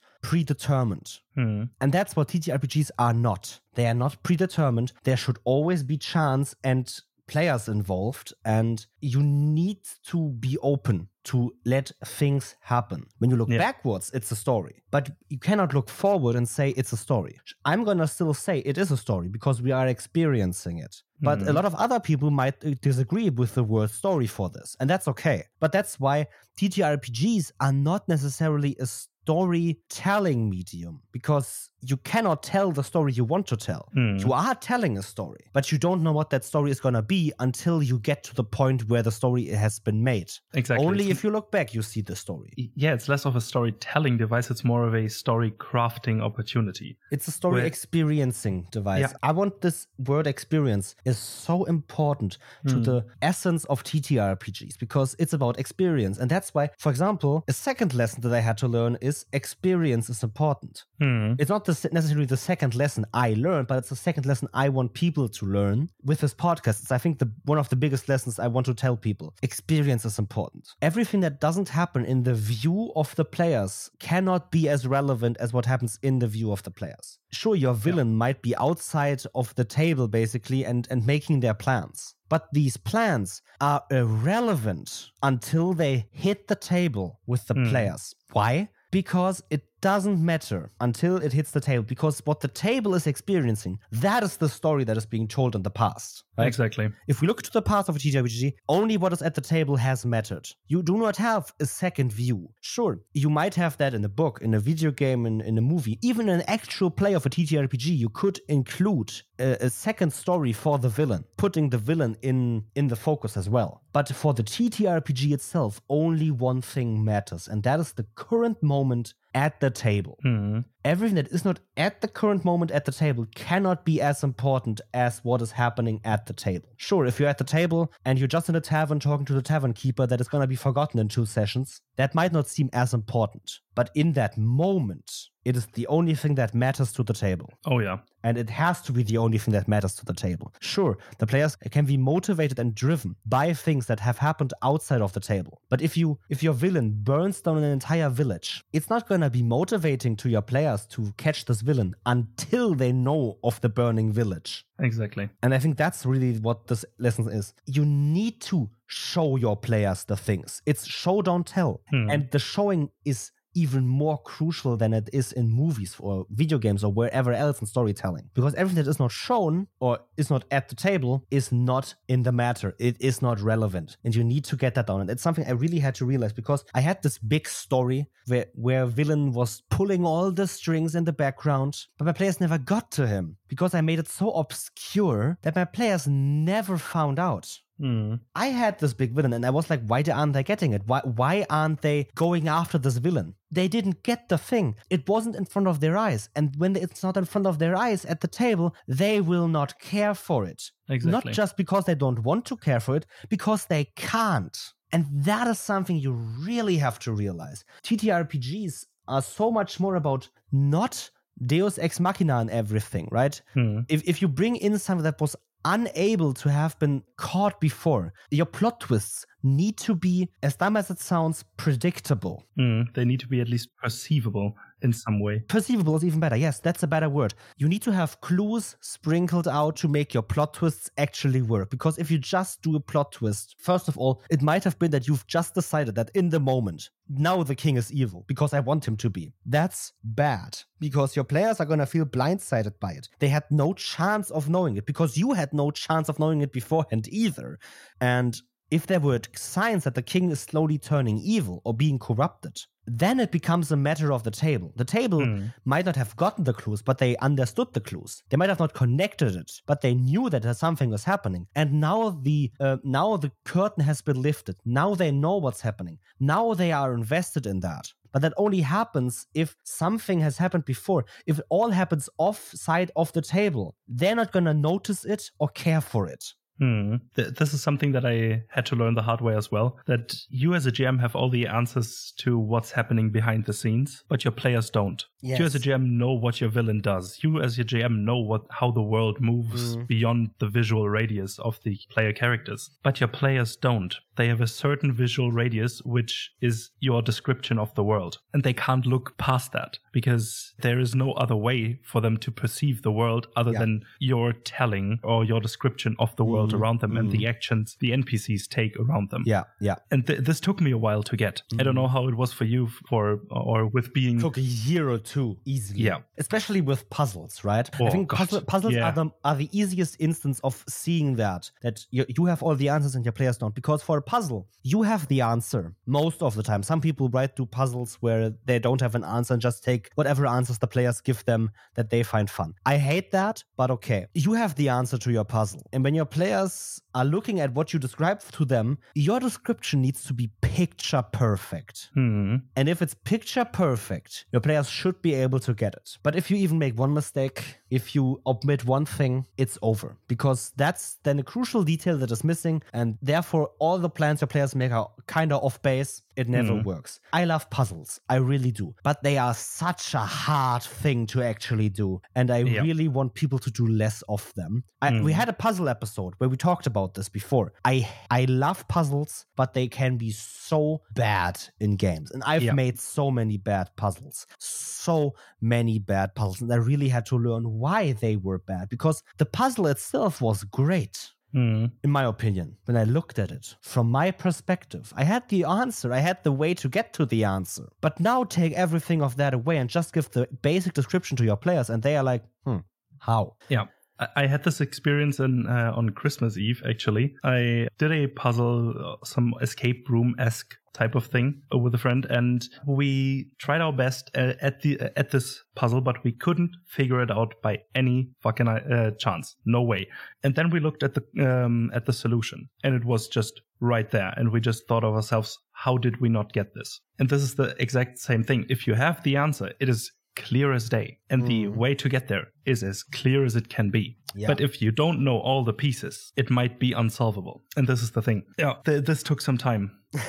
[SPEAKER 1] predetermined.
[SPEAKER 2] Hmm.
[SPEAKER 1] And that's what TTRPGs are not. They are not predetermined. There should always be chance and players involved and you need to be open to let things happen. When you look
[SPEAKER 2] Yeah.
[SPEAKER 1] backwards, it's a story, but you cannot look forward and say it's a story. I'm going to still say it is a story because we are experiencing it. But a
[SPEAKER 2] Mhm.
[SPEAKER 1] lot of other people might uh, disagree with the word story for this, and that's okay. But that's why TTRPGs are not necessarily a storytelling medium because you cannot tell the story you want to tell.
[SPEAKER 2] Hmm.
[SPEAKER 1] You are telling a story, but you don't know what that story is going to be until you get to the point where the story has been made.
[SPEAKER 2] Exactly.
[SPEAKER 1] Only
[SPEAKER 2] It's-
[SPEAKER 1] if you look back, you see the story.
[SPEAKER 2] yeah, it's less of a storytelling device. It's more of a story crafting opportunity.
[SPEAKER 1] It's a story
[SPEAKER 2] Where-
[SPEAKER 1] experiencing device.
[SPEAKER 2] Yeah.
[SPEAKER 1] I want this word experience is so important to
[SPEAKER 2] Hmm.
[SPEAKER 1] the essence of TTRPGs because it's about experience. And that's why, for example, a second lesson that I had to learn is experience is important.
[SPEAKER 2] Hmm.
[SPEAKER 1] It's not the, necessarily the second lesson I learned, but it's the second lesson I want people to learn with this podcast. It's, I think, the one of the biggest lessons I want to tell people. Experience is important. Everything that doesn't happen in the view of the players cannot be as relevant as what happens in the view of the players. Sure, your villain might be outside of the table, basically, and, and making their plans. But these plans are irrelevant until they hit the table with the
[SPEAKER 2] Hmm.
[SPEAKER 1] players. Why? Because it doesn't matter until it hits the table. Because what the table is experiencing, that is the story that is being told in the past. Right?
[SPEAKER 2] Exactly.
[SPEAKER 1] If we look to the past of a TTRPG, only what is at the table has mattered. You do not have a second view. Sure, you might have that in a book, in a video game, in, in a movie, even an actual play of a TTRPG. You could include a, a second story for the villain, putting the villain in in the focus as well. But for the TTRPG itself, only one thing matters, and that is the current moment at the table
[SPEAKER 2] Hmm.
[SPEAKER 1] Everything that is not at the current moment at the table cannot be as important as what is happening at the table. Sure, if you're at the table and you're just in a tavern talking to the tavern keeper that is going to be forgotten in two sessions, that might not seem as important. But in that moment, it is the only thing that matters to the table.
[SPEAKER 2] Oh yeah.
[SPEAKER 1] And it has to be the only thing that matters to the table. Sure, the players can be motivated and driven by things that have happened outside of the table. But if you if your villain burns down an entire village, it's not gonna be motivating to your players to catch this villain until they know of the burning village.
[SPEAKER 2] Exactly.
[SPEAKER 1] And I think that's really what this lesson is. You need to show your players the things. It's show, don't tell.
[SPEAKER 2] Hmm.
[SPEAKER 1] And the showing is even more crucial than it is in movies or video games or wherever else in storytelling. Because everything that is not shown or is not at the table is not in the matter. It is not relevant. And you need to get that down. And it's something I really had to realize because I had this big story where where villain was pulling all the strings in the background, but my players never got to him because I made it so obscure that my players never found out.
[SPEAKER 2] Hmm.
[SPEAKER 1] I had this big villain and I was like, why aren't they getting it? Why why aren't they going after this villain? They didn't get the thing. It wasn't in front of their eyes. And when it's not in front of their eyes at the table, they will not care for it.
[SPEAKER 2] Exactly.
[SPEAKER 1] Not just because they don't want to care for it, because they can't. And that is something you really have to realize. TTRPGs are so much more about not Deus Ex Machina and everything, right?
[SPEAKER 2] Hmm.
[SPEAKER 1] if, if you bring in something that was unable to have been caught before, your plot twists need to be, as dumb as it sounds, predictable.
[SPEAKER 2] Hmm. They need to be at least perceivable in some way.
[SPEAKER 1] Perceivable is even better. Yes, that's a better word. You need to have clues sprinkled out to make your plot twists actually work. Because if you just do a plot twist, first of all, it might have been that you've just decided that in the moment, now the king is evil because I want him to be. That's bad because your players are going to feel blindsided by it. They had no chance of knowing it because you had no chance of knowing it beforehand either. And if there were signs that the king is slowly turning evil or being corrupted, then it becomes a matter of the table. The table
[SPEAKER 2] Hmm.
[SPEAKER 1] might not have gotten the clues, but they understood the clues. They might have not connected it, but they knew that something was happening. And now the uh, now the curtain has been lifted. Now they know what's happening. Now they are invested in that. But that only happens if something has happened before. If it all happens off side of the table, they're not gonna notice it or care for it.
[SPEAKER 2] Hmm. This is something that I had to learn the hard way as well. That you as a GM have all the answers to what's happening behind the scenes, but your players don't. You as a GM know what your villain does. You as your GM know what how the world moves
[SPEAKER 1] Mm.
[SPEAKER 2] beyond the visual radius of the player characters. But your players don't. They have a certain visual radius which is your description of the world. And they can't look past that because there is no other way for them to perceive the world other
[SPEAKER 1] Yeah.
[SPEAKER 2] than your telling or your description of the world
[SPEAKER 1] Mhm,
[SPEAKER 2] around them and
[SPEAKER 1] mhm.
[SPEAKER 2] the actions the NPCs take around them.
[SPEAKER 1] Yeah, yeah.
[SPEAKER 2] And th- this took me a while to get. I don't
[SPEAKER 1] Mhm.
[SPEAKER 2] know how it was for you for or with being
[SPEAKER 1] Took a year or two easily.
[SPEAKER 2] Yeah.
[SPEAKER 1] Especially with puzzles, right? I
[SPEAKER 2] Oh,
[SPEAKER 1] think puzzle, puzzles
[SPEAKER 2] Yeah.
[SPEAKER 1] are the are the easiest instance of seeing that that you, you have all the answers and your players don't. Because for a puzzle, you have the answer most of the time. Some people write do puzzles where they don't have an answer and just take whatever answers the players give them that they find fun. I hate that, but okay. You have the answer to your puzzle. And when your players are looking at what you describe to them, your description needs to be picture perfect.
[SPEAKER 2] Hmm.
[SPEAKER 1] And if it's picture perfect, your players should be able to get it. But if you even make one mistake, if you omit one thing, it's over. Because that's then a crucial detail that is missing. And therefore, all the plans your players make are kind of off base. It never
[SPEAKER 2] Mhm.
[SPEAKER 1] works. I love puzzles. I really do. But they are such a hard thing to actually do. And I
[SPEAKER 2] Yeah.
[SPEAKER 1] really want people to do less of them. I, We
[SPEAKER 2] Mhm.
[SPEAKER 1] had a puzzle episode where we talked about this before. I I love puzzles, but they can be so bad in games. And I've
[SPEAKER 2] Yeah.
[SPEAKER 1] made so many bad puzzles. So many bad puzzles. And I really had to learn why they were bad because the puzzle itself was great.
[SPEAKER 2] Hmm.
[SPEAKER 1] In my opinion, when I looked at it from my perspective, I had the answer. I had the way to get to the answer. But now take everything of that away and just give the basic description to your players, and they are like, hmm, how?
[SPEAKER 2] Yeah. I- I had this experience in, uh, on Christmas Eve, actually. I did a puzzle, uh, some escape room esque type of thing with a friend, and we tried our best uh, at the at this puzzle, but we couldn't figure it out by any fucking uh, chance. No way. And then we looked at the um, at the solution, and it was just right there. And we just thought of ourselves, how did we not get this? And this is the exact same thing. If you have the answer, it is clear as day, and the
[SPEAKER 1] Mm.
[SPEAKER 2] way to get there is as clear as it can be.
[SPEAKER 1] Yeah.
[SPEAKER 2] But if you don't know all the pieces, it might be unsolvable. And this is the thing. Yeah, th- this took some time.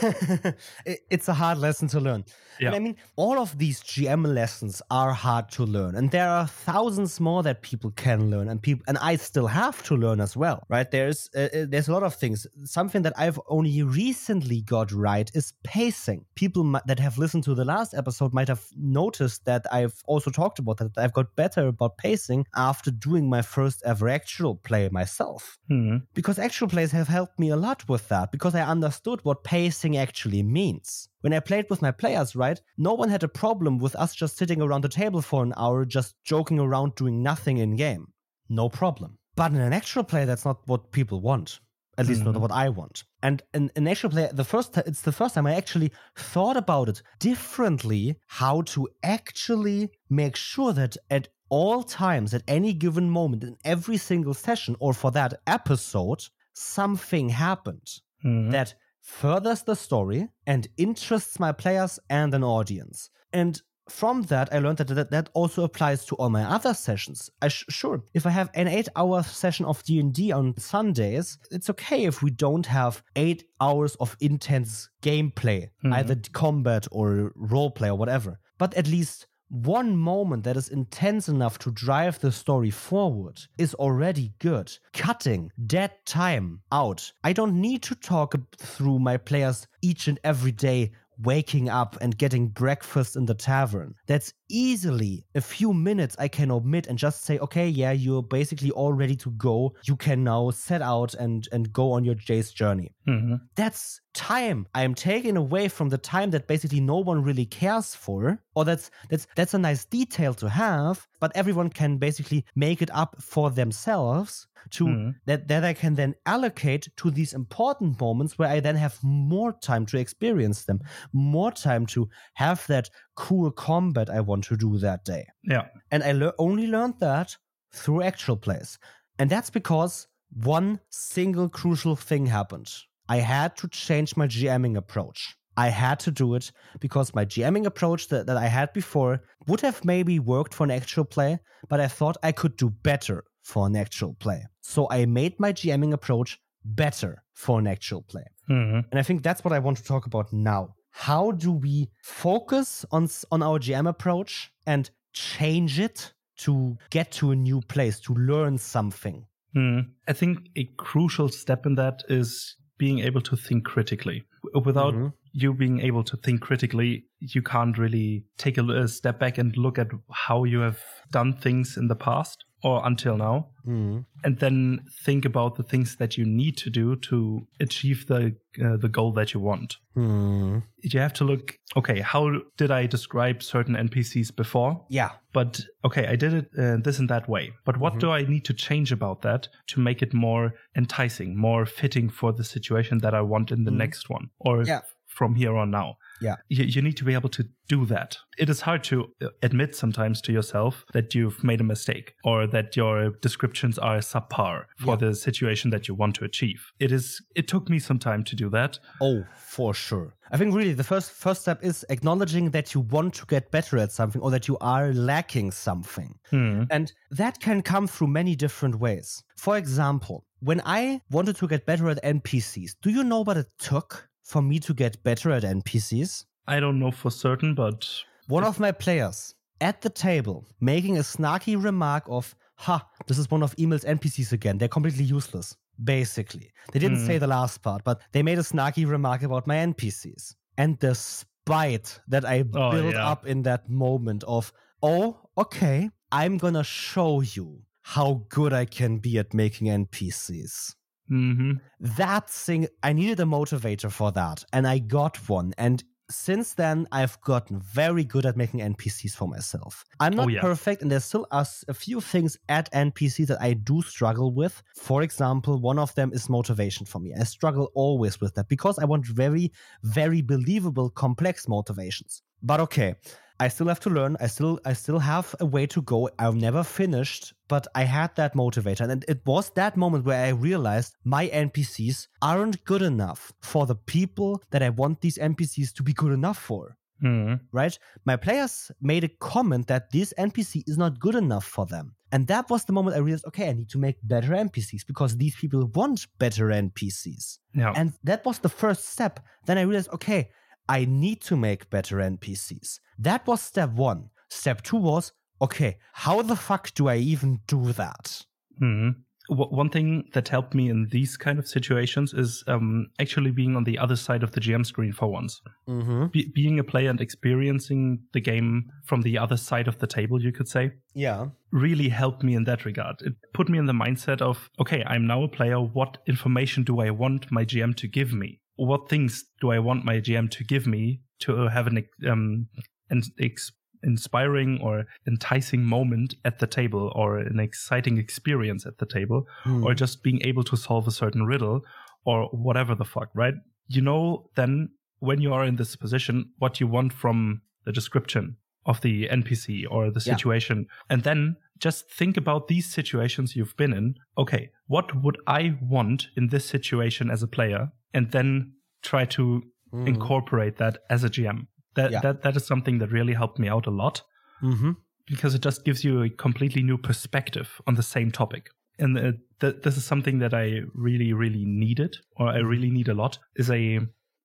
[SPEAKER 1] It- it's a hard lesson to learn.
[SPEAKER 2] Yeah.
[SPEAKER 1] And I mean, all of these GM lessons are hard to learn, and there are thousands more that people can learn, and people, and I still have to learn as well, right? There's uh, uh, there's a lot of things. Something that I've only recently got right is pacing. People that have listened to the last episode might have noticed that I've also talked about that. I've got better about pacing after doing my first ever actual play myself
[SPEAKER 2] Hmm.
[SPEAKER 1] because actual plays have helped me a lot with that because I understood what pacing actually means. When I played with my players, right, no one had a problem with us just sitting around the table for an hour, just joking around doing nothing in game. No problem. But in an actual play, that's not what people want. At least not
[SPEAKER 2] Mhm.
[SPEAKER 1] what I want. And in an actual play, the first ti- it's the first time I actually thought about it differently, how to actually make sure that at all times, at any given moment, in every single session, or for that episode, something happened
[SPEAKER 2] Hmm.
[SPEAKER 1] that furthers the story and interests my players and an audience. And from that, I learned that that, that also applies to all my other sessions. I sh- sure, if I have an eight-hour session of D and D on Sundays, it's okay if we don't have eight hours of intense gameplay,
[SPEAKER 2] Mhm.
[SPEAKER 1] either combat or roleplay or whatever. But at least one moment that is intense enough to drive the story forward is already good. Cutting dead time out. I don't need to talk through my players each and every day waking up and getting breakfast in the tavern. That's easily a few minutes I can omit and just say, okay, yeah, you're basically all ready to go. You can now set out and, and go on your Jay's journey
[SPEAKER 2] Hmm.
[SPEAKER 1] that's time I am taking away from the time that basically no one really cares for. Or that's that's that's a nice detail to have, but everyone can basically make it up for themselves to
[SPEAKER 2] Mhm.
[SPEAKER 1] that that I can then allocate to these important moments where I then have more time to experience them, more time to have that cool combat I want to do that day.
[SPEAKER 2] Yeah.
[SPEAKER 1] And I lear- only learned that through actual plays. And that's because one single crucial thing happened. I had to change my GMing approach. I had to do it because my GMing approach that, that I had before would have maybe worked for an actual play, but I thought I could do better for an actual play. So I made my GMing approach better for an actual play.
[SPEAKER 2] Hmm.
[SPEAKER 1] And I think that's what I want to talk about now. How do we focus on on our GM approach and change it to get to a new place, to learn something?
[SPEAKER 2] Hmm. I think a crucial step in that is being able to think critically. Without
[SPEAKER 1] Mhm.
[SPEAKER 2] You being able to think critically, you can't really take a, a step back and look at how you have done things in the past or until now,
[SPEAKER 1] Hmm.
[SPEAKER 2] and then think about the things that you need to do to achieve the uh, the goal that you want.
[SPEAKER 1] Hmm.
[SPEAKER 2] You have to look. Okay, how did I describe certain NPCs before?
[SPEAKER 1] Yeah.
[SPEAKER 2] but okay, I did it uh, this and that way. But what
[SPEAKER 1] Mhm.
[SPEAKER 2] do I need to change about that to make it more enticing, more fitting for the situation that I want in the
[SPEAKER 1] Mhm.
[SPEAKER 2] next one or
[SPEAKER 1] Yeah.
[SPEAKER 2] From here on now?
[SPEAKER 1] Yeah.
[SPEAKER 2] You, you need to be able to do that. It is hard to uh, admit sometimes to yourself that you've made a mistake or that your descriptions are subpar for
[SPEAKER 1] Yeah.
[SPEAKER 2] the situation that you want to achieve. It is. It took me some time to do that.
[SPEAKER 1] Oh, for sure. I think really the first first step is acknowledging that you want to get better at something or that you are lacking something.
[SPEAKER 2] Hmm.
[SPEAKER 1] And that can come through many different ways. For example, when I wanted to get better at NPCs, do you know what it took for me to get better at NPCs?
[SPEAKER 2] I don't know for certain, but
[SPEAKER 1] One of my players at the table making a snarky remark of, ha, this is one of Emil's NPCs again. They're completely useless, basically. They didn't
[SPEAKER 2] Hmm.
[SPEAKER 1] say the last part, but they made a snarky remark about my NPCs. And the spite that I
[SPEAKER 2] Oh,
[SPEAKER 1] built
[SPEAKER 2] yeah.
[SPEAKER 1] up in that moment of, oh, okay, I'm gonna show you how good I can be at making NPCs
[SPEAKER 2] hmm
[SPEAKER 1] that thing i needed a motivator for that and i got one. And since then i've gotten very good at making npcs for myself. I'm not
[SPEAKER 2] Oh, yeah.
[SPEAKER 1] perfect and there's still a, s- a few things at npc that i do struggle with. For example one of them is motivation for me. I struggle always with that because i want very very believable complex motivations. But okay I still have to learn. I still I still have a way to go. I've never finished, but I had that motivator. And it was that moment where I realized my NPCs aren't good enough for the people that I want these NPCs to be good enough for.
[SPEAKER 2] hmm
[SPEAKER 1] Right? My players made a comment that this NPC is not good enough for them. And that was the moment I realized, okay, I need to make better NPCs because these people want better NPCs.
[SPEAKER 2] Yeah.
[SPEAKER 1] And that was the first step. Then I realized, okay, I need to make better NPCs. That was step one. Step two was, okay, how the fuck do I even do that?
[SPEAKER 2] hmm W- one thing that helped me in these kind of situations is um, actually being on the other side of the GM screen for once.
[SPEAKER 1] Mm-hmm.
[SPEAKER 2] Be- being a player and experiencing the game from the other side of the table, you could say,
[SPEAKER 1] Yeah.
[SPEAKER 2] really helped me in that regard. It put me in the mindset of, okay, I'm now a player. What information do I want my GM to give me? What things do I want my GM to give me to have an um, an ex- inspiring or enticing moment at the table or an exciting experience at the table?
[SPEAKER 1] Hmm.
[SPEAKER 2] or just being able to solve a certain riddle or whatever the fuck, right? You know, then when you are in this position, what you want from the description of the NPC or the
[SPEAKER 1] Yeah.
[SPEAKER 2] situation. And then just think about these situations you've been in. Okay, what would I want in this situation as a player? And then try to
[SPEAKER 1] Mhm.
[SPEAKER 2] incorporate that as a GM. That,
[SPEAKER 1] Yeah.
[SPEAKER 2] that, that is something that really helped me out a lot
[SPEAKER 1] Mhm.
[SPEAKER 2] because it just gives you a completely new perspective on the same topic. And uh, th- this is something that I really, really needed, or I really need a lot, is a,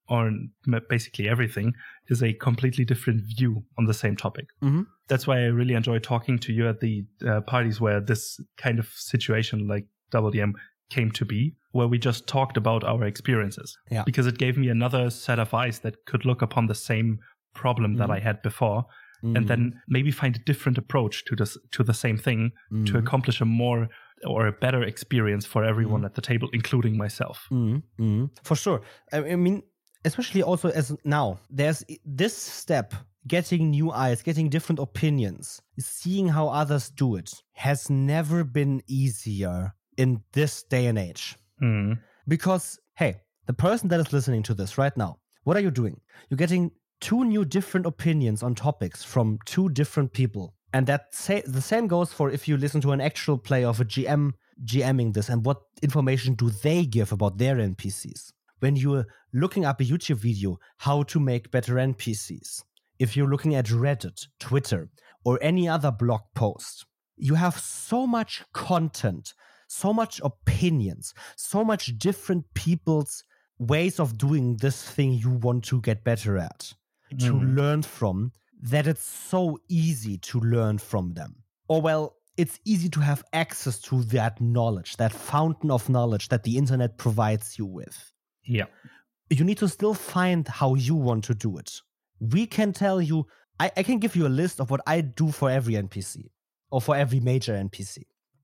[SPEAKER 2] or basically everything, is a completely different view on the same topic.
[SPEAKER 1] Mhm.
[SPEAKER 2] That's why I really enjoy talking to you at the uh, parties where this kind of situation like WDM came to be, where we just talked about our experiences.
[SPEAKER 1] Yeah.
[SPEAKER 2] Because it gave me another set of eyes that could look upon the same problem that
[SPEAKER 1] Mhm.
[SPEAKER 2] I had before
[SPEAKER 1] Mhm.
[SPEAKER 2] and then maybe find a different approach to this to the same thing to
[SPEAKER 1] Mhm.
[SPEAKER 2] accomplish a more or a better experience for everyone
[SPEAKER 1] Mm-hmm.
[SPEAKER 2] at the table including myself
[SPEAKER 1] mhm. For sure. I, I mean, especially also as now, there's this step getting new eyes, getting different opinions, seeing how others do it has never been easier in this day and age.
[SPEAKER 2] Mm.
[SPEAKER 1] Because, hey, the person that is listening to this right now, what are you doing? You're getting two new different opinions on topics from two different people. And that say, the same goes for if you listen to an actual play of a GM GMing this and what information do they give about their NPCs. When you're looking up a YouTube video, how to make better NPCs. If you're looking at Reddit, Twitter, or any other blog post, you have so much content, so much opinions, so much different people's ways of doing this thing you want to get better at to
[SPEAKER 2] Mm.
[SPEAKER 1] learn from that it's so easy to learn from them. Or, well, it's easy to have access to that knowledge, that fountain of knowledge that the internet provides you with.
[SPEAKER 2] Yeah.
[SPEAKER 1] You need to still find how you want to do it. We can tell you, I, I can give you a list of what I do for every NPC or for every major NPC.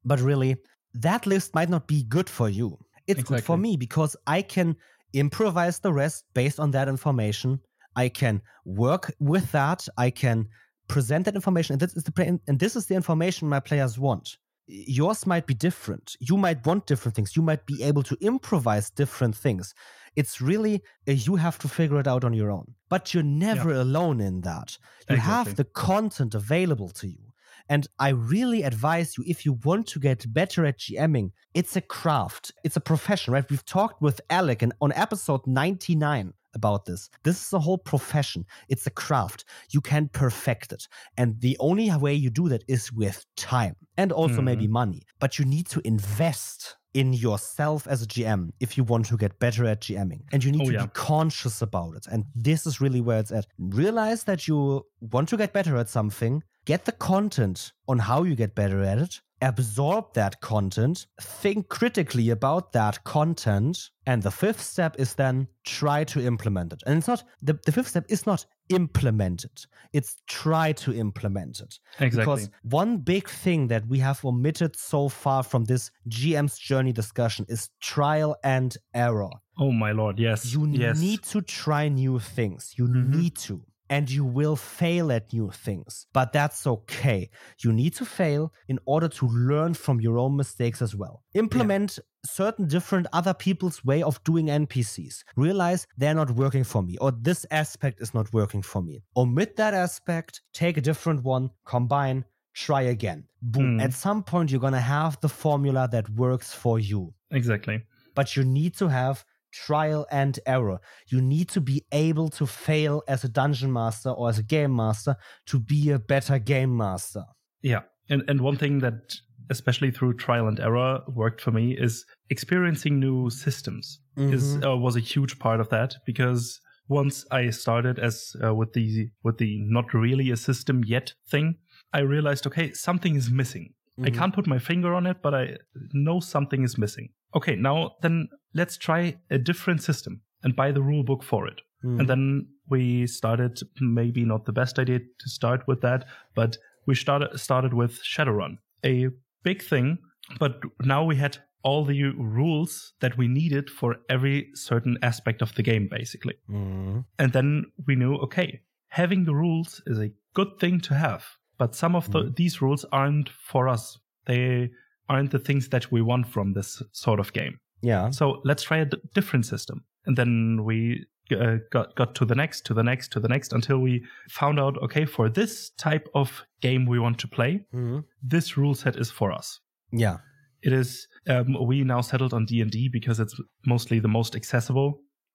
[SPEAKER 1] But really, that list might not be good for you. It's good for me because I can improvise the rest based on that information. I can work with that. I can present that information, and this is the play- and this is the information my players want. Yours might be different. You might want different things. You might be able to improvise different things. It's really uh, you have to figure it out on your own. But you're never alone in that. You have the content available to you. And I really advise you if you want to get better at GMing, it's a craft, it's a profession, right? We've talked with Alec and on episode 99 about this. This is a whole profession. It's a craft. You can perfect it. And the only way you do that is with time and also hmm. maybe money. But you need to invest in yourself as a GM if you want to get better at GMing. And you need
[SPEAKER 2] Oh,
[SPEAKER 1] to
[SPEAKER 2] yeah.
[SPEAKER 1] be conscious about it. And this is really where it's at. Realize that you want to get better at something, get the content on how you get better at it, absorb that content, think critically about that content. And the fifth step is then try to implement it. And it's not, the, the fifth step is not implement it, it's try to implement it.
[SPEAKER 2] Exactly.
[SPEAKER 1] Because one big thing that we have omitted so far from this GM's journey discussion is trial and error.
[SPEAKER 2] oh my lord, yes.
[SPEAKER 1] You
[SPEAKER 2] yes.
[SPEAKER 1] need to try new things. You
[SPEAKER 2] Mhm.
[SPEAKER 1] need to. And you will fail at new things. But that's okay. You need to fail in order to learn from your own mistakes as well. Implement certain different other people's way of doing NPCs. Realize they're not working for me, or this aspect is not working for me. Omit that aspect, take a different one, combine, try again. Boom.
[SPEAKER 2] Hmm.
[SPEAKER 1] At some point, you're going to have the formula that works for you
[SPEAKER 2] Exactly.
[SPEAKER 1] but you need to have trial and error. You need to be able to fail as a dungeon master or as a game master to be a better game master.
[SPEAKER 2] Yeah. And and one thing that especially through trial and error worked for me is experiencing new systems is
[SPEAKER 1] Mhm.
[SPEAKER 2] uh, was a huge part of that because once I started as uh, with the with the not really a system yet thing, I realized okay, something is missing. I
[SPEAKER 1] Mhm.
[SPEAKER 2] can't put my finger on it, but I know something is missing. Okay, now then let's try a different system and buy the rule book for it.
[SPEAKER 1] Mhm.
[SPEAKER 2] And then we started, maybe not the best idea to start with that, but we started started with Shadowrun, a big thing. But now we had all the rules that we needed for every certain aspect of the game, basically.
[SPEAKER 1] Mhm.
[SPEAKER 2] And then we knew, okay, having the rules is a good thing to have, but some of the, these rules aren't for us. They aren't the things that we want from this sort of game.
[SPEAKER 1] Yeah.
[SPEAKER 2] So let's try a d- different system. And then we uh, got got to the next, to the next, to the next, until we found out, okay, for this type of game we want to play,
[SPEAKER 1] Mhm.
[SPEAKER 2] this rule set is for us.
[SPEAKER 1] Yeah.
[SPEAKER 2] It is. Um, we now settled on D and D because it's mostly the most accessible,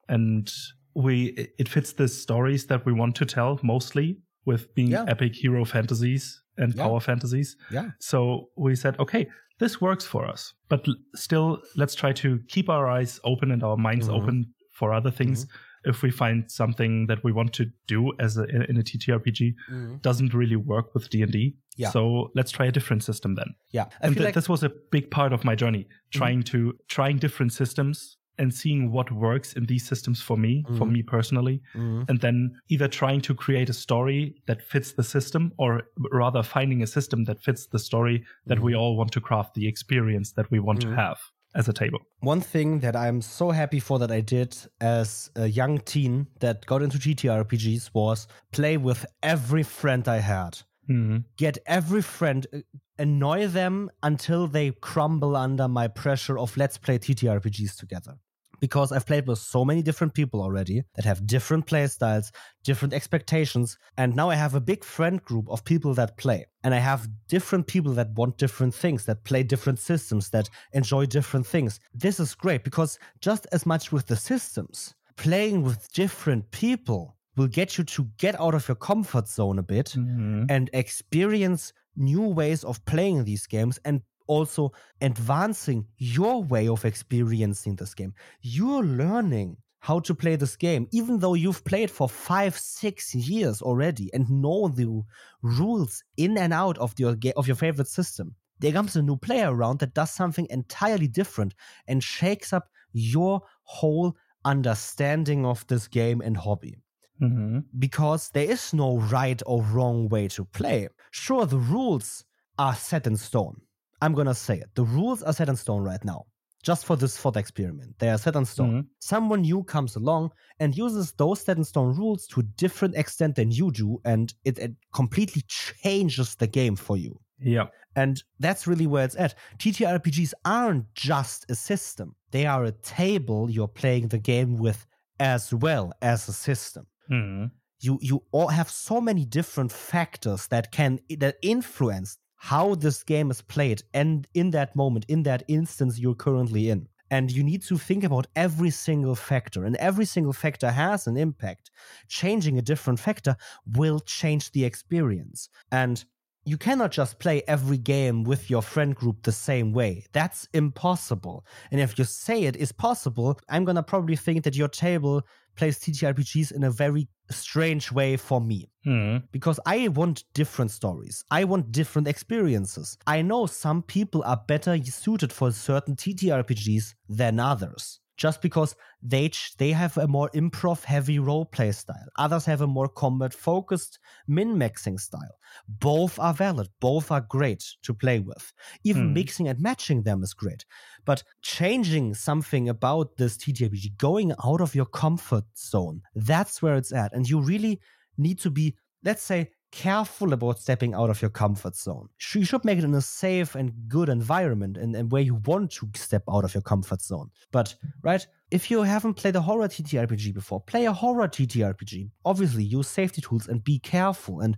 [SPEAKER 2] and we it- it fits the stories that we want to tell mostly with being
[SPEAKER 1] Yeah.
[SPEAKER 2] epic hero fantasies and
[SPEAKER 1] Yeah.
[SPEAKER 2] power fantasies.
[SPEAKER 1] Yeah.
[SPEAKER 2] So we said, okay, this works for us, but still, let's try to keep our eyes open and our minds
[SPEAKER 1] Mhm.
[SPEAKER 2] open for other things. If we find something that we want to do as a, in a TTRPG
[SPEAKER 1] Mhm.
[SPEAKER 2] doesn't really work with D and D,
[SPEAKER 1] Yeah.
[SPEAKER 2] so let's try a different system then.
[SPEAKER 1] Yeah. I
[SPEAKER 2] and th-
[SPEAKER 1] like
[SPEAKER 2] this was a big part of my journey, trying to trying different systems and seeing what works in these systems for me, for
[SPEAKER 1] Mhm.
[SPEAKER 2] me personally,
[SPEAKER 1] Mhm.
[SPEAKER 2] and then either trying to create a story that fits the system or rather finding a system that fits the story that we all want to craft the experience that we want to have as a table
[SPEAKER 1] One thing that I'm so happy for that I did as a young teen that got into TTRPGs was play with every friend I had.
[SPEAKER 2] Mhm.
[SPEAKER 1] get every friend, uh, annoy them until they crumble under my pressure of let's play TTRPGs together. Because I've played with so many different people already that have different play styles, different expectations, and now I have a big friend group of people that play. And I have different people that want different things, that play different systems, that enjoy different things. This is great because just as much with the systems, playing with different people will get you to get out of your comfort zone a bit
[SPEAKER 2] Mhm.
[SPEAKER 1] and experience new ways of playing these games and also advancing your way of experiencing this game. You're learning how to play this game, even though you've played for five, six years already and know the rules in and out of your of your favorite system, there comes a new player around that does something entirely different and shakes up your whole understanding of this game and hobby.
[SPEAKER 2] Mm-hmm.
[SPEAKER 1] Because there is no right or wrong way to play. Sure, the rules are set in stone. I'm gonna say it. The rules are set in stone right now. Just for this thought experiment. They are set in stone.
[SPEAKER 2] Mhm.
[SPEAKER 1] Someone new comes along and uses those set in stone rules to a different extent than you do, and it, it completely changes the game for you.
[SPEAKER 2] Yeah.
[SPEAKER 1] And that's really where it's at. TTRPGs aren't just a system, they are a table you're playing the game with as well as a system.
[SPEAKER 2] Mhm.
[SPEAKER 1] You you all have so many different factors that can that influence how this game is played and in that moment, in that instance you're currently in. And you need to think about every single factor, and every single factor has an impact. Changing a different factor will change the experience. And you cannot just play every game with your friend group the same way. That's impossible. And if you say it is possible, I'm gonna probably think that your table plays TTRPGs in a very strange way for me.
[SPEAKER 2] Mhm.
[SPEAKER 1] Because I want different stories. I want different experiences. I know some people are better suited for certain TTRPGs than others. Just because they they have a more improv heavy roleplay style. Others have a more combat focused min maxing style. Both are valid. Both are great to play with. Even
[SPEAKER 2] Hmm.
[SPEAKER 1] mixing and matching them is great. But changing something about this TTRPG, going out of your comfort zone, that's where it's at. And you really need to be, let's say, careful about stepping out of your comfort zone. You should make it in a safe and good environment and, and where you want to step out of your comfort zone. But, right, if you haven't played a horror TTRPG before, play a horror TTRPG. Obviously, use safety tools and be careful and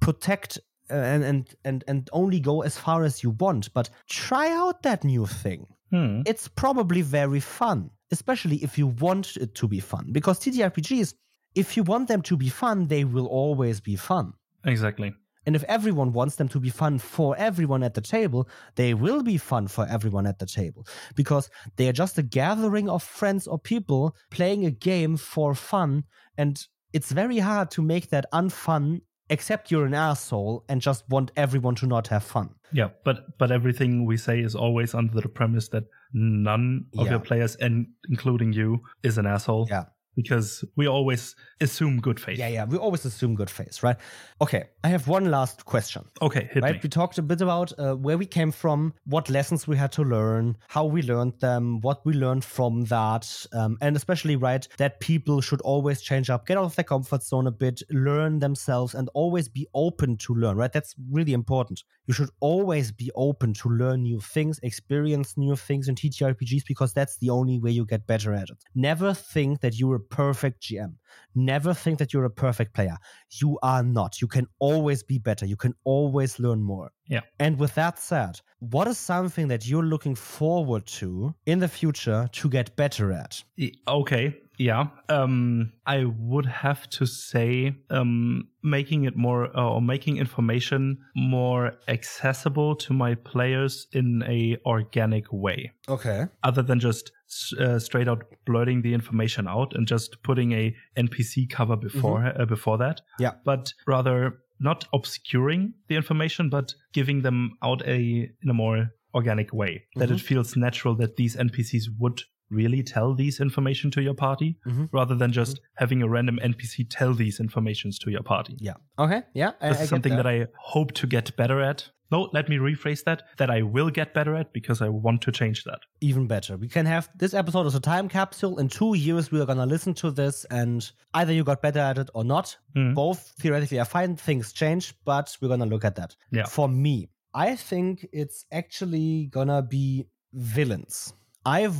[SPEAKER 1] protect uh, and, and and and only go as far as you want. But try out that new thing
[SPEAKER 2] Hmm.
[SPEAKER 1] it's probably very fun, especially if you want it to be fun. Because TTRPGs, if you want them to be fun, they will always be fun.
[SPEAKER 2] Exactly.
[SPEAKER 1] And if everyone wants them to be fun for everyone at the table, they will be fun for everyone at the table. Because they are just a gathering of friends or people playing a game for fun. And it's very hard to make that unfun, except you're an asshole and just want everyone to not have fun.
[SPEAKER 2] Yeah, but but everything we say is always under the premise that none of
[SPEAKER 1] Yeah.
[SPEAKER 2] your players, and including you, is an asshole.
[SPEAKER 1] Yeah.
[SPEAKER 2] Because we always assume good faith.
[SPEAKER 1] Yeah, yeah. We always assume good faith, right? Okay, I have one last question.
[SPEAKER 2] Okay, hit
[SPEAKER 1] right?
[SPEAKER 2] me.
[SPEAKER 1] We talked a bit about uh, where we came from, what lessons we had to learn, how we learned them, what we learned from that, um, and especially, right, that people should always change up, get out of their comfort zone a bit, learn themselves, and always be open to learn, right? That's really important. You should always be open to learn new things, experience new things in TTRPGs, because that's the only way you get better at it. Never think that you're a perfect GM. Never think that you're a perfect player. You are not. You can always be better. You can always learn more.
[SPEAKER 2] Yeah.
[SPEAKER 1] And with that said, what is something that you're looking forward to in the future to get better at?
[SPEAKER 2] Okay, yeah. Um, I would have to say, um, making it more uh, or making information more accessible to my players in a organic way,
[SPEAKER 1] Okay.
[SPEAKER 2] other than just uh, straight out blurting the information out and just putting a NPC cover before uh, before that.
[SPEAKER 1] Yeah.
[SPEAKER 2] but rather not obscuring the information, but giving them out a in a more organic way that it feels natural that these NPCs would really tell these information to your party
[SPEAKER 1] Mhm.
[SPEAKER 2] rather than just having a random NPC tell these informations to your party.
[SPEAKER 1] Yeah. Okay. Yeah. I,
[SPEAKER 2] This
[SPEAKER 1] I
[SPEAKER 2] is something that. I hope to get better at. No, let me rephrase that. That I will get better at because I want to change that.
[SPEAKER 1] even better. We can have this episode as a time capsule. In two years, we are going to listen to this, and either you got better at it or not.
[SPEAKER 2] Mhm.
[SPEAKER 1] Both theoretically are fine. Things change, but we're going to look at that.
[SPEAKER 2] Yeah.
[SPEAKER 1] For me, I think it's actually going to be villains. I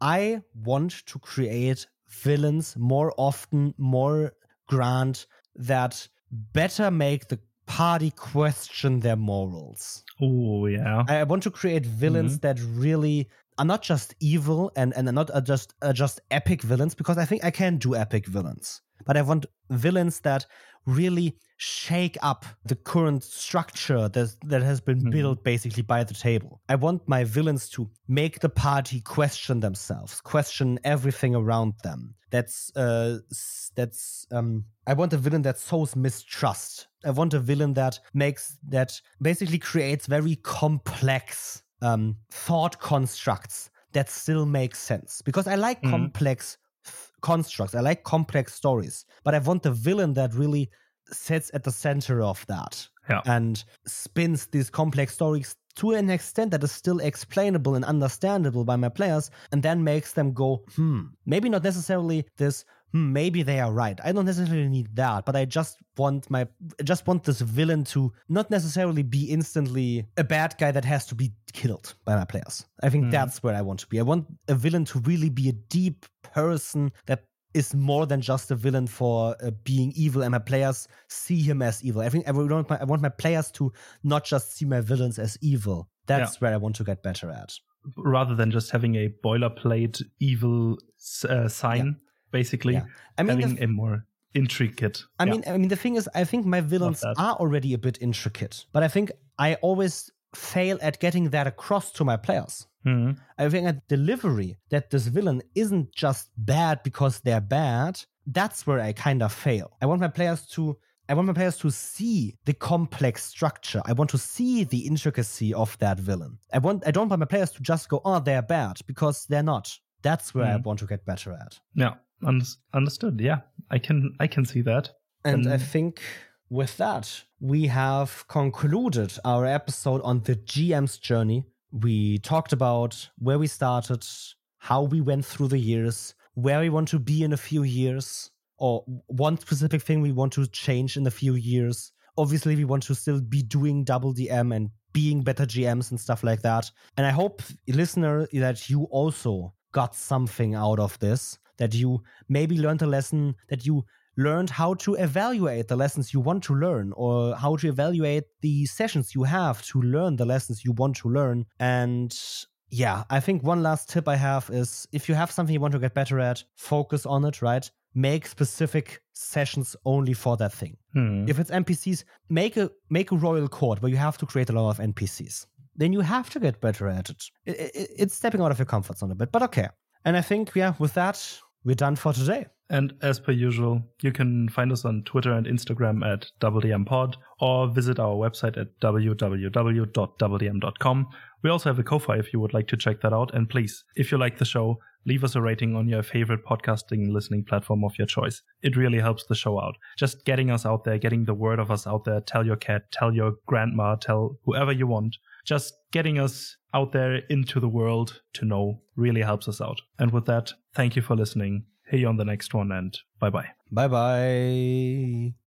[SPEAKER 1] I want to create villains more often, more grand, that better make the party question their morals.
[SPEAKER 2] Oh yeah.
[SPEAKER 1] I want to create villains that really are not just evil and and are not uh, just uh, just epic villains because I think I can do epic villains, but I want villains that really shake up the current structure that that has been
[SPEAKER 2] Mhm.
[SPEAKER 1] built basically by the table. I want my villains to make the party question themselves, question everything around them. That's uh that's um I want a villain that sows mistrust. I want a villain that makes that basically creates very complex um thought constructs that still make sense because I like
[SPEAKER 2] Mhm.
[SPEAKER 1] complex constructs. I like complex stories, but I want the villain that really sits at the center of that
[SPEAKER 2] Yeah.
[SPEAKER 1] and spins these complex stories to an extent that is still explainable and understandable by my players and then makes them go, hmm, maybe not necessarily this, hmm, maybe they are right. I don't necessarily need that, but I just want my, I just want this villain to not necessarily be instantly a bad guy that has to be killed by my players. I think
[SPEAKER 2] Mhm.
[SPEAKER 1] that's where I want to be. I want a villain to really be a deep person that is more than just a villain for uh, being evil, and my players see him as evil. I think I want, my, I want my players to not just see my villains as evil. That's where I want to get better at.
[SPEAKER 2] Rather than just having a boilerplate evil uh, sign, basically,
[SPEAKER 1] Yeah. I mean,
[SPEAKER 2] having a more intricate.
[SPEAKER 1] I
[SPEAKER 2] yeah.
[SPEAKER 1] mean, I mean, the thing is, I think my villains are already a bit intricate, but I think I always fail at getting that across to my players.
[SPEAKER 2] Mhm.
[SPEAKER 1] I think a delivery that this villain isn't just bad because they're bad. That's where I kind of fail. I want my players to. I want my players to see the complex structure. I want to see the intricacy of that villain. I want. I don't want my players to just go, "Oh, they're bad," because they're not. That's where I
[SPEAKER 2] Mhm.
[SPEAKER 1] want to get better at.
[SPEAKER 2] yeah, un- understood. Yeah, I can I can see that.
[SPEAKER 1] And I think with that, we have concluded our episode on the GM's journey. We talked about where we started, how we went through the years, where we want to be in a few years, or one specific thing we want to change in a few years. Obviously, we want to still be doing double DM and being better GMs and stuff like that. And I hope, listener, that you also got something out of this, that you maybe learned a lesson, that you learned how to evaluate the lessons you want to learn or how to evaluate the sessions you have to learn the lessons you want to learn. And yeah, I think one last tip I have is if you have something you want to get better at, focus on it, right? Make specific sessions only for that thing.
[SPEAKER 2] Hmm.
[SPEAKER 1] If it's NPCs, make a make a royal court where you have to create a lot of NPCs. Then you have to get better at it. It's stepping out of your comfort zone a bit, but okay. And I think yeah, with that we're done for today.
[SPEAKER 2] And as per usual, you can find us on Twitter and Instagram at DoubleDMPod or visit our website at www.wdm.com. We also have a Ko-Fi if you would like to check that out. And please, if you like the show, leave us a rating on your favorite podcasting listening platform of your choice. It really helps the show out. Just getting us out there, getting the word of us out there. Tell your cat, tell your grandma, tell whoever you want. Just getting us out there into the world to know really helps us out. And with that, thank you for listening. Hear you on the next one and bye bye.
[SPEAKER 1] Bye bye.